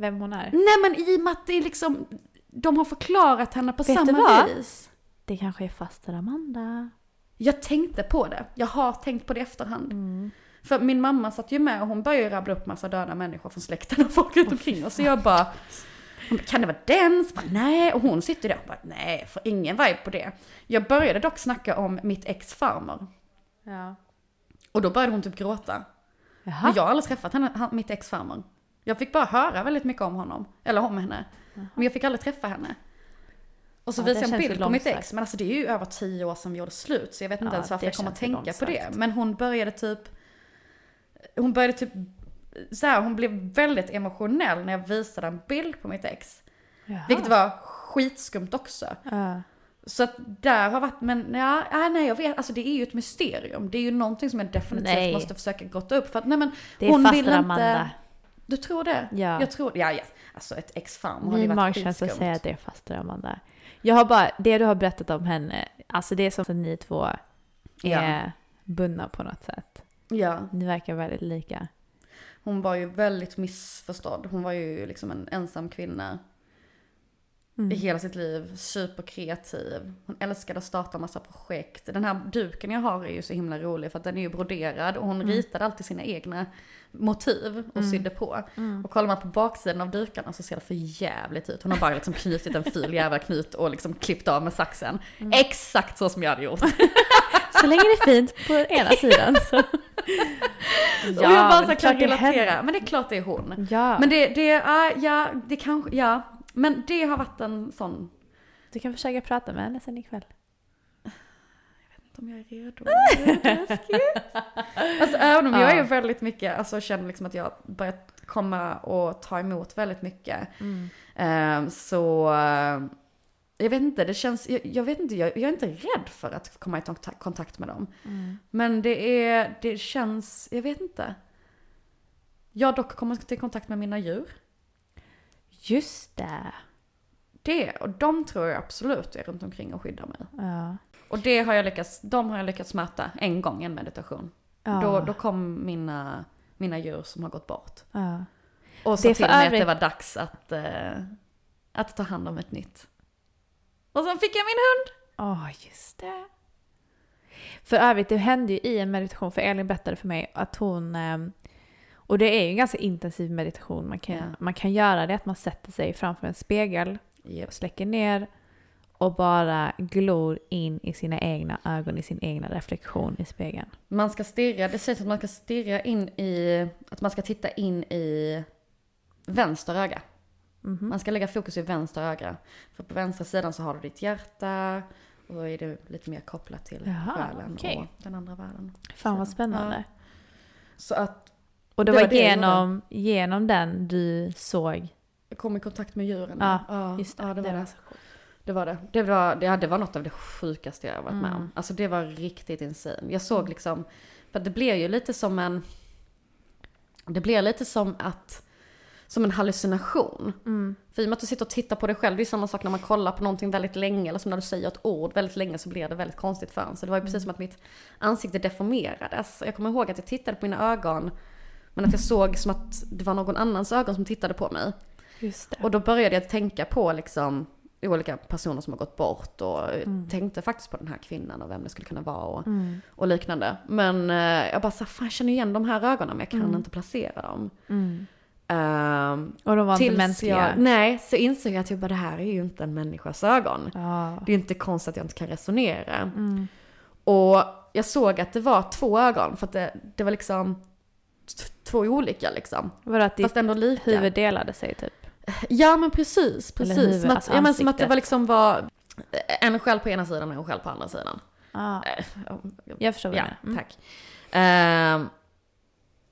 Vem hon är. Nej men i och med att det är liksom, de har förklarat henne på Vet samma du vad? vis. Det kanske är faster Amanda. Jag tänkte på det. Jag har tänkt på det i efterhand. Mm. För min mamma satt ju med och hon började ju rabbla upp massa döda människor från släkten och folk runt omkring oss. Så jag bara, bara, kan det vara den? Så bara, nej. Och hon sitter där och bara, nej, får ingen vibe på det. Jag började dock snacka om mitt ex farmor. Ja. Och då började hon typ gråta. Jaha. Men jag har aldrig träffat henne, han- mitt ex farmor. Jag fick bara höra väldigt mycket om honom. Eller om henne. Men jag fick aldrig träffa henne. Och så Ja, visade jag en bild på mitt långsökt. ex, men alltså det är ju över tio år sedan vi gjorde slut. Så jag vet inte Ja, ens varför jag kommer att tänka på det. långsökt. Men hon började typ, hon började typ, så här, hon blev väldigt emotionell när jag visade en bild på mitt ex. Jaha. Vilket var skitskumt också. Ja. Så att där har varit, men ja, nej jag vet, alltså det är ju ett mysterium. Det är ju någonting som jag definitivt Nej. måste försöka grotta upp. För att nej men Det är hon vill inte... Amanda. Du tror det? Ja. Jag tror, ja, ja. Alltså ett ex-farm hade ju Min varit skitskumt. säger att det är faster Amanda. Jag har bara, det du har berättat om henne, alltså det är som att ni två är Ja. bundna på något sätt. Ja. Ni verkar väldigt lika. Hon var ju väldigt missförstådd. Hon var ju liksom en ensam kvinna Mm. i hela sitt liv. Superkreativ. Hon älskade att starta massa projekt. Den här duken jag har är ju så himla rolig för att den är ju broderad och hon ritade alltid sina egna motiv och sydde på. Och kollar man på baksidan av dukarna så ser det för jävligt ut. Hon har bara liksom knutit en ful jävla knut och liksom klippt av med saxen. Exakt så som jag hade gjort. [laughs] Så länge det är fint på ena sidan så... och jag bara så men kan klart det är relatera. Men det är klart det är hon. Ja, Men det, det, ja, ja, det kanske, ja. Men det har varit en sån, du kan försöka prata med henne sen ikväll. om jag är redo. Det är läskigt. alltså även om jag Ja. är väldigt mycket, alltså känner liksom att jag börjat komma och ta emot väldigt mycket. eh, så, eh, jag vet inte, det känns, jag, jag vet inte, jag, jag är inte rädd för att komma i kontakt, med dem. Men det är, det känns, jag vet inte. Jag har dock kommit i kontakt med mina djur. Just det. Det, och de tror jag absolut är runt omkring och skyddar mig. Ja. Och det har jag lyckats, de har jag lyckats möta en gång i en meditation. Ja. Då, då kom mina, mina djur som har gått bort. ja. Och sa till mig att det var dags att, eh, att ta hand om ett nytt. Och sen fick jag min hund! Åh, just det. För övrigt, det hände ju i en meditation, för Elin berättade för mig att hon... ehm, Och det är ju en ganska intensiv meditation. Man kan, Ja. man kan göra det att man sätter sig framför en spegel, Yep. släcker ner och bara glor in i sina egna ögon, i sin egna reflektion i spegeln. Man ska stirra, det sägs att man ska stirra in i, att man ska titta in i vänster öga. Mhm. Man ska lägga fokus i vänster öga. För på vänstra sidan så har du ditt hjärta och då är det lite mer kopplat till Jaha, själen okej. och den andra världen. Fan vad spännande. ja. Så att Och det, Det var, var det jag genom, genom den du såg... jag kom i kontakt med djuren. Ja, just det. Ja, det var det det. var coolt. Det var det. Det var, det, ja, det var något av det sjukaste jag varit med Mm. om. Alltså det var riktigt insane. Jag såg liksom, för det blir ju lite som en, det blir lite som att, som en hallucination. Mm. För i och med att du sitter och tittar på dig själv, det är samma sak när man kollar på någonting väldigt länge, eller som när du säger ett ord väldigt länge så blir det väldigt konstigt för en. Så det var ju Mm. precis som att mitt ansikte deformerades. Jag kommer ihåg att jag tittade på mina ögon, men att jag såg som att det var någon annans ögon som tittade på mig. Och då började jag tänka på liksom olika personer som har gått bort och Mm. tänkte faktiskt på den här kvinnan och vem det skulle kunna vara och, och liknande. Men eh, jag bara så här, fan jag känner igen de här ögonen men jag kan inte placera dem. Ehm, Och de var inte mänskliga. jag, nej, så insåg jag att jag bara, det här är ju inte en människas ögon. Ja. Det är ju inte konstigt att jag inte kan resonera. Mm. Och jag såg att det var två ögon för att det, det var liksom två olika liksom. Var det att Fast ändå lika. huvud delade sig typ? Ja men precis, precis. huvud, som, att, alltså ja, men som att det var liksom var en själ på ena sidan och en själ på andra sidan. Eh, ja, jag förstår vad Ja, du menar. Mm. tack. Ehm,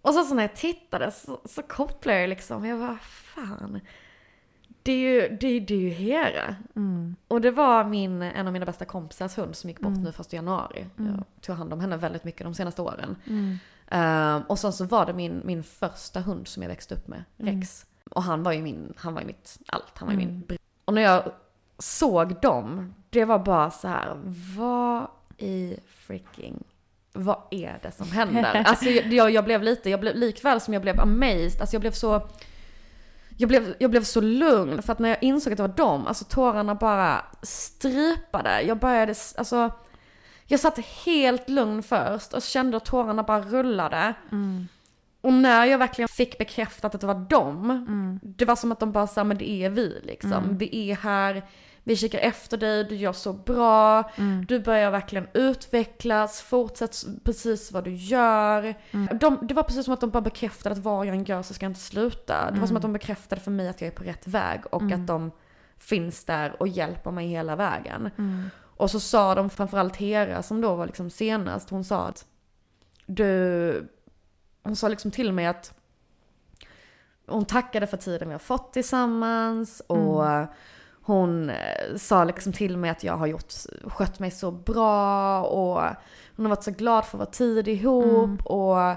och så, så när jag tittade så, så kopplade jag liksom, jag bara fan. Det är ju, det, är- det är ju Hera. Mm. Och det var min, en av mina bästa kompisars hund som gick bort Mm. nu första januari. Jag tog hand om henne väldigt mycket de senaste åren. Mm. Ehm, och sen så var det min, min första hund som jag växte upp med, Rex. Och han var ju min, han var ju mitt allt, han var ju min br- Och när jag såg dem, det var bara så här, vad i freaking, vad är det som händer? [laughs] Alltså jag, jag blev lite, jag blev likväl som jag blev amazed, alltså jag blev så jag blev, jag blev så lugn för att när jag insåg att det var dem, alltså tårarna bara strypade. Jag började, alltså jag satt helt lugn först och kände att tårarna bara rullade. Och när jag verkligen fick bekräftat att det var dem, det var som att de bara sa men det är vi liksom. Vi är här, vi kikar efter dig, du gör så bra, du börjar verkligen utvecklas, fortsätt precis vad du gör. De, det var precis som att de bara bekräftade att vad jag än gör så ska jag inte sluta. Det var som att de bekräftade för mig att jag är på rätt väg och att de finns där och hjälper mig hela vägen. Mm. Och så sa de, framförallt Hera som då var liksom senast, hon sa att du, hon sa liksom till mig att hon tackade för tiden vi har fått tillsammans och hon eh, sa liksom till mig att jag har gjort, skött mig så bra och hon har varit så glad för vår tid ihop och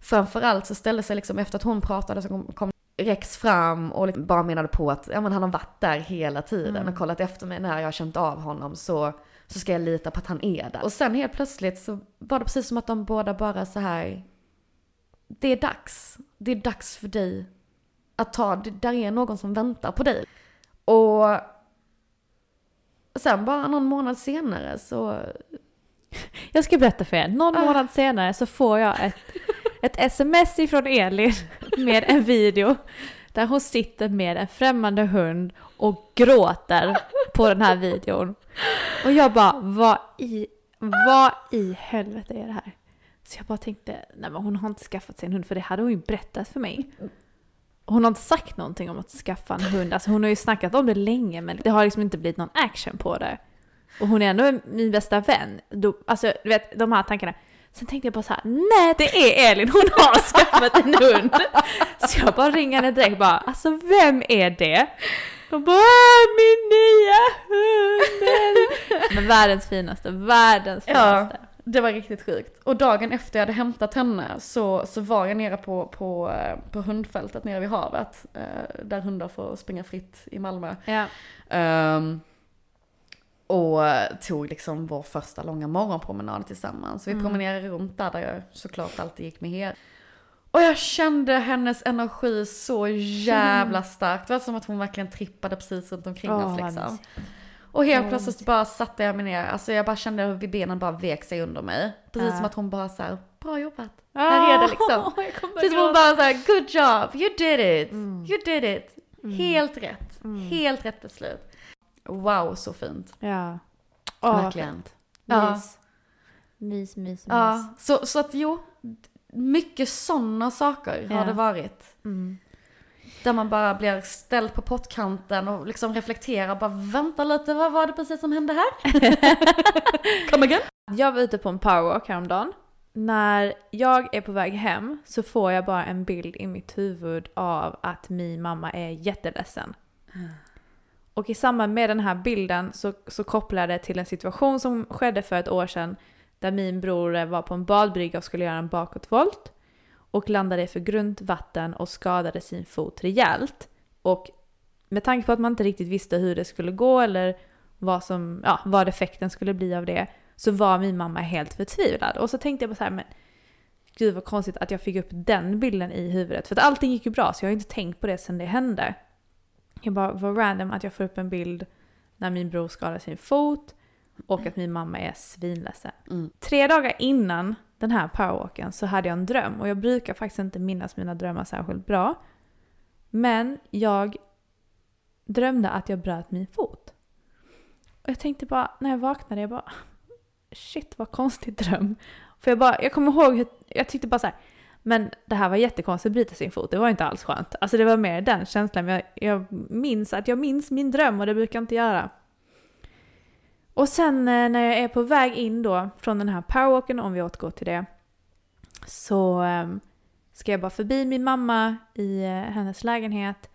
framförallt så ställde sig liksom efter att hon pratade så kom, kom Rex fram och liksom bara menade på att ja, men han har varit där hela tiden och kollat efter mig när jag har känt av honom så, så ska jag lita på att han är där. Och sen helt plötsligt så var det precis som att de båda bara så här det är dags. Det är dags för dig att ta, där är någon som väntar på dig. Och sen bara någon månad senare så, [laughs] Jag ska berätta för er. Någon Ah. månad senare så får jag ett, ett sms ifrån Elin med en video där hon sitter med en främmande hund och gråter på den här videon. Och jag bara, vad i, vad i helvete är det här? Så jag bara tänkte, nej men hon har inte skaffat sig en hund för det hade hon ju berättat för mig. Hon har inte sagt någonting om att skaffa en hund. Alltså hon har ju snackat om det länge men det har liksom inte blivit någon action på det. Och hon är ändå min bästa vän. Då, alltså du vet de här tankarna. Sen tänkte jag bara så här: nej det är Elin, hon har [laughs] skaffat en hund. Så jag bara ringer henne direkt bara, alltså vem är det? De bara, "Åh, min nya hund! [laughs] Men världens finaste, världens ja, finaste. Det var riktigt sjukt. Och dagen efter jag hade hämtat henne så, så var jag nere på, på, på hundfältet nere vid havet. eh, Där hundar får springa fritt i Malmö. Ja. Ehm, och tog liksom vår första långa morgonpromenad tillsammans. Vi promenerade runt där, där jag såklart alltid gick med her. Och jag kände hennes energi så jävla starkt. Det var som att hon verkligen trippade precis runt omkring Åh, oss liksom. mysigt. Och helt Åh, plötsligt bara satte jag mig ner, alltså jag bara kände hur benen bara vek sig under mig. Precis Ja. som att hon bara så här, bra jobbat. Här är det liksom. [laughs] Precis som hon bara såhär, good job, you did it, Mm. you did it. Helt rätt, helt rätt beslut. Wow, så fint. Ja. Åh, Verkligen. Ja. Mys. Mys, mys, mys. Ja, så, så att jo, mycket sådana saker har Ja. det varit. Mm. Där man bara blir ställd på pottkanten och liksom reflekterar, bara vänta lite, vad var det precis som hände här? [laughs] Come again? Jag var ute på en powerwalk häromdagen. När jag är på väg hem så får jag bara en bild i mitt huvud av att min mamma är jätteledsen. Och i samband med den här bilden så, så kopplar jag det till en situation som skedde för ett år sedan där min bror var på en badbrygga och skulle göra en bakåtvolt och landade för grunt vatten och skadade sin fot rejält. Och med tanke på att man inte riktigt visste hur det skulle gå eller vad, som, ja, vad effekten skulle bli av det så var min mamma helt förtvivlad. Och så tänkte jag bara så här, men gud vad konstigt att jag fick upp den bilden i huvudet. För att allting gick ju bra så jag har inte tänkt på det sedan det hände. Jag bara, vad random att jag får upp en bild när min bror skadar sin fot och att min mamma är svinledsen. Mm. Tre dagar innan den här powerwalken så hade jag en dröm och jag brukar faktiskt inte minnas mina drömmar särskilt bra. Men jag drömde att jag bröt min fot. Och jag tänkte bara, när jag vaknade, jag bara shit vad konstig dröm. För jag bara, jag kommer ihåg hur, jag tyckte bara så här, men det här var jättekonstigt att bryta sin fot, det var inte alls skönt. Alltså det var mer den känslan, men jag, jag minns att jag minns min dröm och det brukar jag inte göra. Och sen eh, när jag är på väg in då från den här powerwalken, om vi återgår till det, så eh, ska jag bara förbi min mamma i eh, hennes lägenhet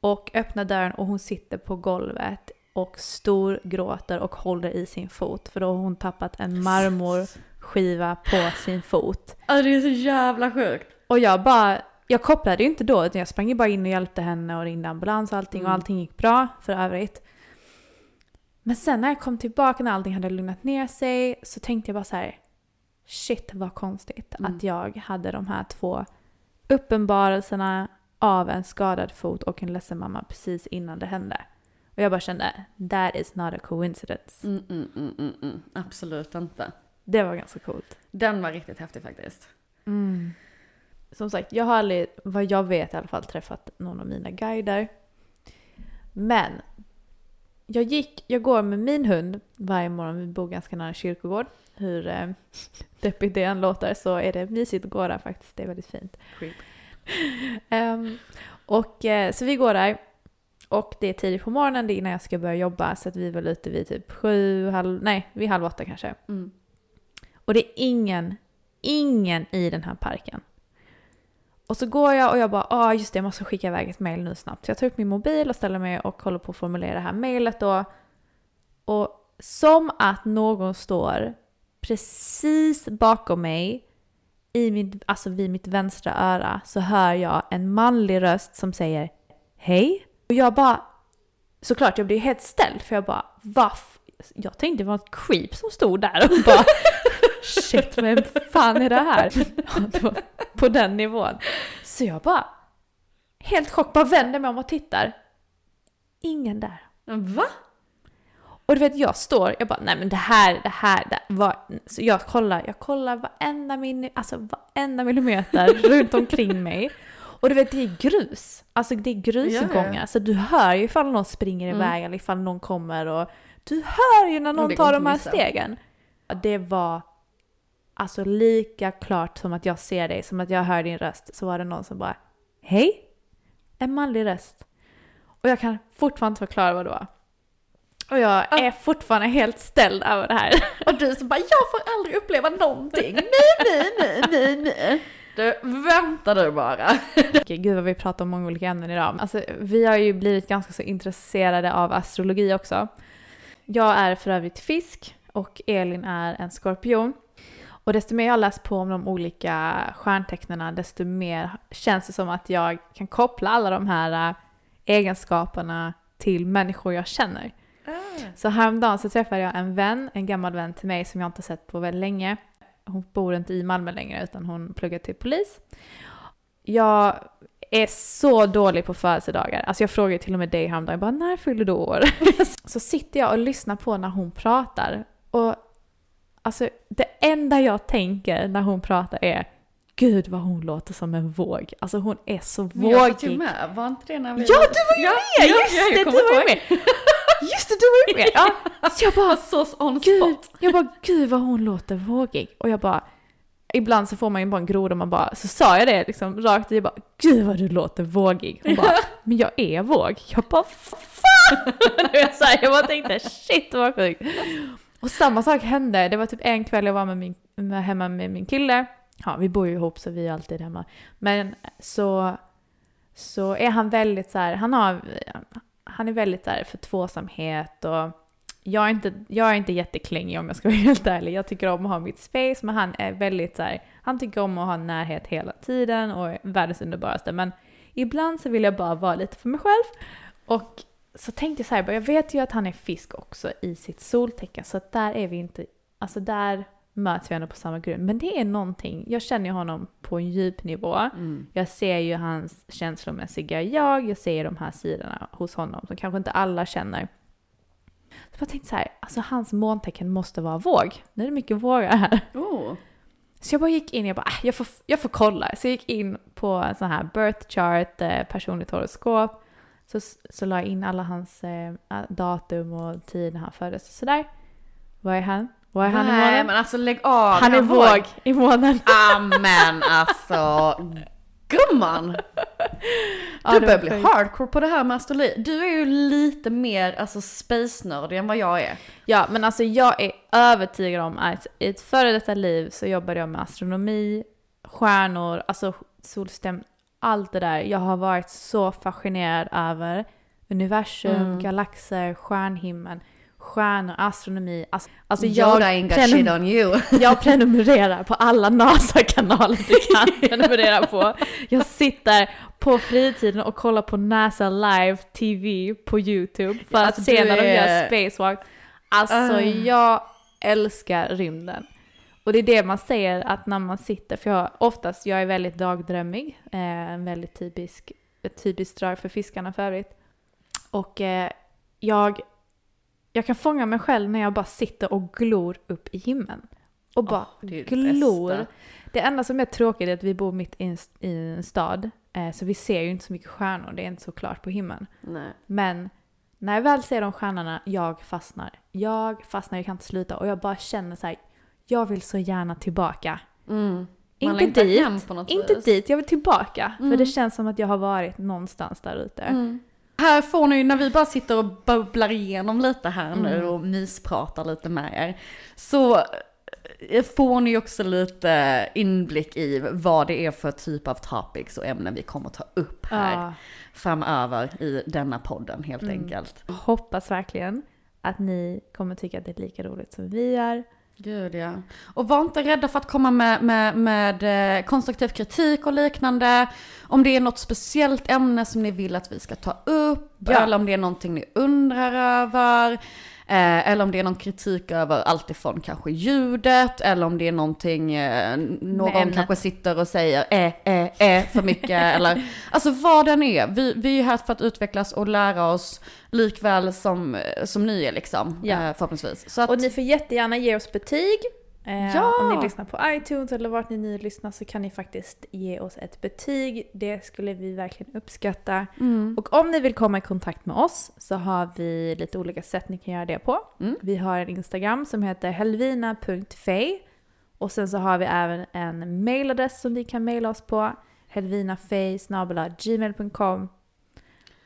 och öppna dörren och hon sitter på golvet och stor gråter och håller i sin fot för då har hon tappat en marmorskiva på sin fot. Alltså det är så jävla sjukt. Och jag bara, jag kopplade ju inte då utan jag sprang ju bara in och hjälpte henne och ringde ambulans och allting och Mm. allting gick bra för övrigt. Men sen när jag kom tillbaka när allting hade lugnat ner sig så tänkte jag bara så här. Shit vad konstigt Mm. att jag hade de här två uppenbarelserna av en skadad fot och en ledsen mamma precis innan det hände. Och jag bara kände, that is not a coincidence. Mm, mm, mm, mm, mm. Absolut inte. Det var ganska coolt. Den var riktigt häftig faktiskt. Som sagt, jag har aldrig, vad jag vet i alla fall, träffat någon av mina guider. Men jag gick, jag går med min hund varje morgon, vi bor ganska nära kyrkogård. Hur eh, [laughs] deppigt det än låter så är det mysigt att gå där faktiskt, det är väldigt fint. [laughs] Ehm, och eh, så vi går där Och det är tidigt på morgonen, det är innan jag ska börja jobba. Så att vi är väl ute vid typ sju, halv, nej, vid halv åtta kanske. Mm. Och det är ingen, ingen i den här parken. Och så går jag och jag bara, ah just det, jag måste skicka iväg ett mail nu snabbt. Så jag tar upp min mobil och ställer mig och håller på att formulera det här mailet då. Och som att någon står precis bakom mig, i mitt, alltså vid mitt vänstra öra, så hör jag en manlig röst som säger Hej. Och jag bara, såklart jag blir helt ställd för jag bara, vaff? Jag tänkte det var ett creep som stod där och bara Shit, vem fan är det här? På den nivån. Så jag bara, helt chock, bara vänder mig om och tittar. Ingen där. Va? Och du vet, jag står, jag bara, nej men det här, det här, det var... Så jag kollar, jag kollar varenda, min, alltså varenda millimeter runt omkring mig. Och du vet, det är grus. Alltså det är grusgångar. Så du hör ju ifall någon springer Mm. iväg eller ifall någon kommer och... Du hör ju när någon tar de här missa. stegen. Det var alltså lika klart som att jag ser dig, som att jag hör din röst. Så var det någon som bara, hej? En manlig röst. Och jag kan fortfarande inte förklara vad det var. Och jag är fortfarande helt ställd över det här. [laughs] Och du som bara, jag får aldrig uppleva någonting. Nej, nej, nej, nej, nej. Du, vänta du bara. [laughs] Okej, Gud vad vi pratar om många olika ämnen idag. Alltså, vi har ju blivit ganska så intresserade av astrologi också. Jag är för övrigt fisk och Elin är en skorpion. Och desto mer jag läst på om de olika stjärntecknena, desto mer känns det som att jag kan koppla alla de här äh, egenskaperna till människor jag känner. Så häromdagen så träffade jag en vän, en gammal vän till mig som jag inte sett på väldigt länge. Hon bor inte i Malmö längre utan hon pluggar till polis. Jag är så dålig på födelsedagar. Alltså jag frågade till och med dig häromdagen, jag bara när fyller du år? [laughs] så sitter jag och lyssnar på när hon pratar och alltså det enda jag tänker när hon pratar är Gud vad hon låter som en våg. Alltså hon är så Men jag satt ju vågig. med, var inte det när vi... Ja, du var ju med! ja, Just ja, det, du var ihåg. med! [laughs] Just det, du var ju med! Ja. Så jag bara, [laughs] Så on gud, spot. jag bara, gud vad hon låter vågig. Och jag bara, ibland så får man ju bara en groda och man bara, så sa jag det liksom rakt ut, jag bara, gud vad du låter vågig. Hon bara, [laughs] men jag är våg. Jag bara, fan! Jag bara tänkte, shit vad sjukt. Och samma sak hände, det var typ en kväll jag var med min, med, hemma med min kille. Ja, vi bor ju ihop så vi är alltid hemma. Men så, så är han väldigt så här, han har, han är väldigt där för tvåsamhet och jag är, inte, jag är inte jätteklängig om jag ska vara [laughs] helt ärlig. Jag tycker om att ha mitt space, men han är väldigt så här, han tycker om att ha närhet hela tiden och är världens underbaraste. Men ibland så vill jag bara vara lite för mig själv. Och så tänkte jag så här, jag vet ju att han är fisk också i sitt soltecken, så där är vi inte, alltså där möts vi ändå på samma grund. Men det är någonting, jag känner ju honom på en djup nivå. Mm. Jag ser ju hans känslomässiga jag, jag ser de här sidorna hos honom som kanske inte alla känner. Så jag tänkte så här, alltså hans måntecken måste vara våg. Nu är det mycket vågar här. Oh. Så jag bara gick in, jag bara, äh, jag får, jag får kolla. Så jag gick in på en sån här birth chart, eh, personligt horoskop. Så, så la jag in alla hans eh, datum och tid när han föddes och sådär. Vad är han? Vad är han i Nej månen? men alltså lägg av. Han är våg i månen. Amen alltså. Gumman! Ja, Du börjar bli sjukt. hardcore på det här med astrologi. Du är ju lite mer alltså space-nördig än vad jag är. Ja, men alltså jag är övertygad om att i ett före detta liv så jobbade jag med astronomi, stjärnor, alltså solsystem, allt det där. Jag har varit så fascinerad över universum, Mm. galaxer, stjärnhimlen, stjärnor, astronomi. Alltså, alltså jag, prenum- [laughs] jag prenumererar på alla NASA-kanaler du kan [laughs] [laughs] prenumerera på. Jag sitter på fritiden och kollar på NASA Live TV på YouTube för att se du när de gör spacewalk. Alltså Ah. jag älskar rymden. Och det är det man säger att när man sitter, för jag oftast, jag är väldigt dagdrömmig, eh, en väldigt typisk, ett typiskt drag för fiskarna för övrigt. Och eh, jag, jag kan fånga mig själv när jag bara sitter och glor upp i himlen. Och bara det är det glor. bästa. Det enda som är tråkigt är att vi bor mitt i en, i en stad, eh, så vi ser ju inte så mycket stjärnor, det är inte så klart på himlen. Nej. Men när jag väl ser de stjärnorna, jag fastnar. Jag fastnar, jag kan inte sluta och jag bara känner så här, jag vill så gärna tillbaka. Mm. Inte dit, inte vis. dit, jag vill tillbaka. För Mm. det känns som att jag har varit någonstans där ute. Mm. Här får ni, när vi bara sitter och bubblar igenom lite här nu och myspratar lite med er, så eh, får ni också lite inblick i vad det är för typ av topics och ämnen vi kommer ta upp här Ja. framöver i denna podden helt enkelt. Hoppas verkligen att ni kommer tycka att det är lika roligt som vi är. Gud ja. Och var inte rädda för att komma med, med, med eh, konstruktiv kritik och liknande. Om det är något speciellt ämne som ni vill att vi ska ta upp. Ja. Eller om det är någonting ni undrar över. Eh, eller om det är någon kritik över allt ifrån kanske ljudet. Eller om det är någonting, eh, någon kanske sitter och säger eh, eh, eh för mycket. [laughs] eller, alltså vad den är. Vi, vi är här för att utvecklas och lära oss likväl som, som ni är liksom. Ja. Eh, förhoppningsvis. Att, Och ni får jättegärna ge oss betyg. Eh, Ja! Om ni lyssnar på iTunes eller vart ni nu lyssnar så kan ni faktiskt ge oss ett betyg. Det skulle vi verkligen uppskatta. Mm. Och om ni vill komma i kontakt med oss så har vi lite olika sätt ni kan göra det på. Mm. Vi har en Instagram som heter helvina.fej och sen så har vi även en mailadress som ni kan maila oss på helvinafej.gmail.com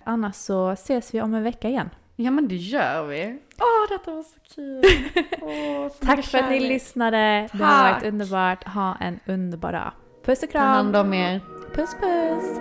Annars så ses vi om en vecka igen. Ja men det gör vi. Åh detta var så kul. [laughs] Åh, så Tack för att ni lyssnade. Det har varit Tack. underbart. Ha en underbar dag. Puss och Ta kram. hand om er. Puss puss.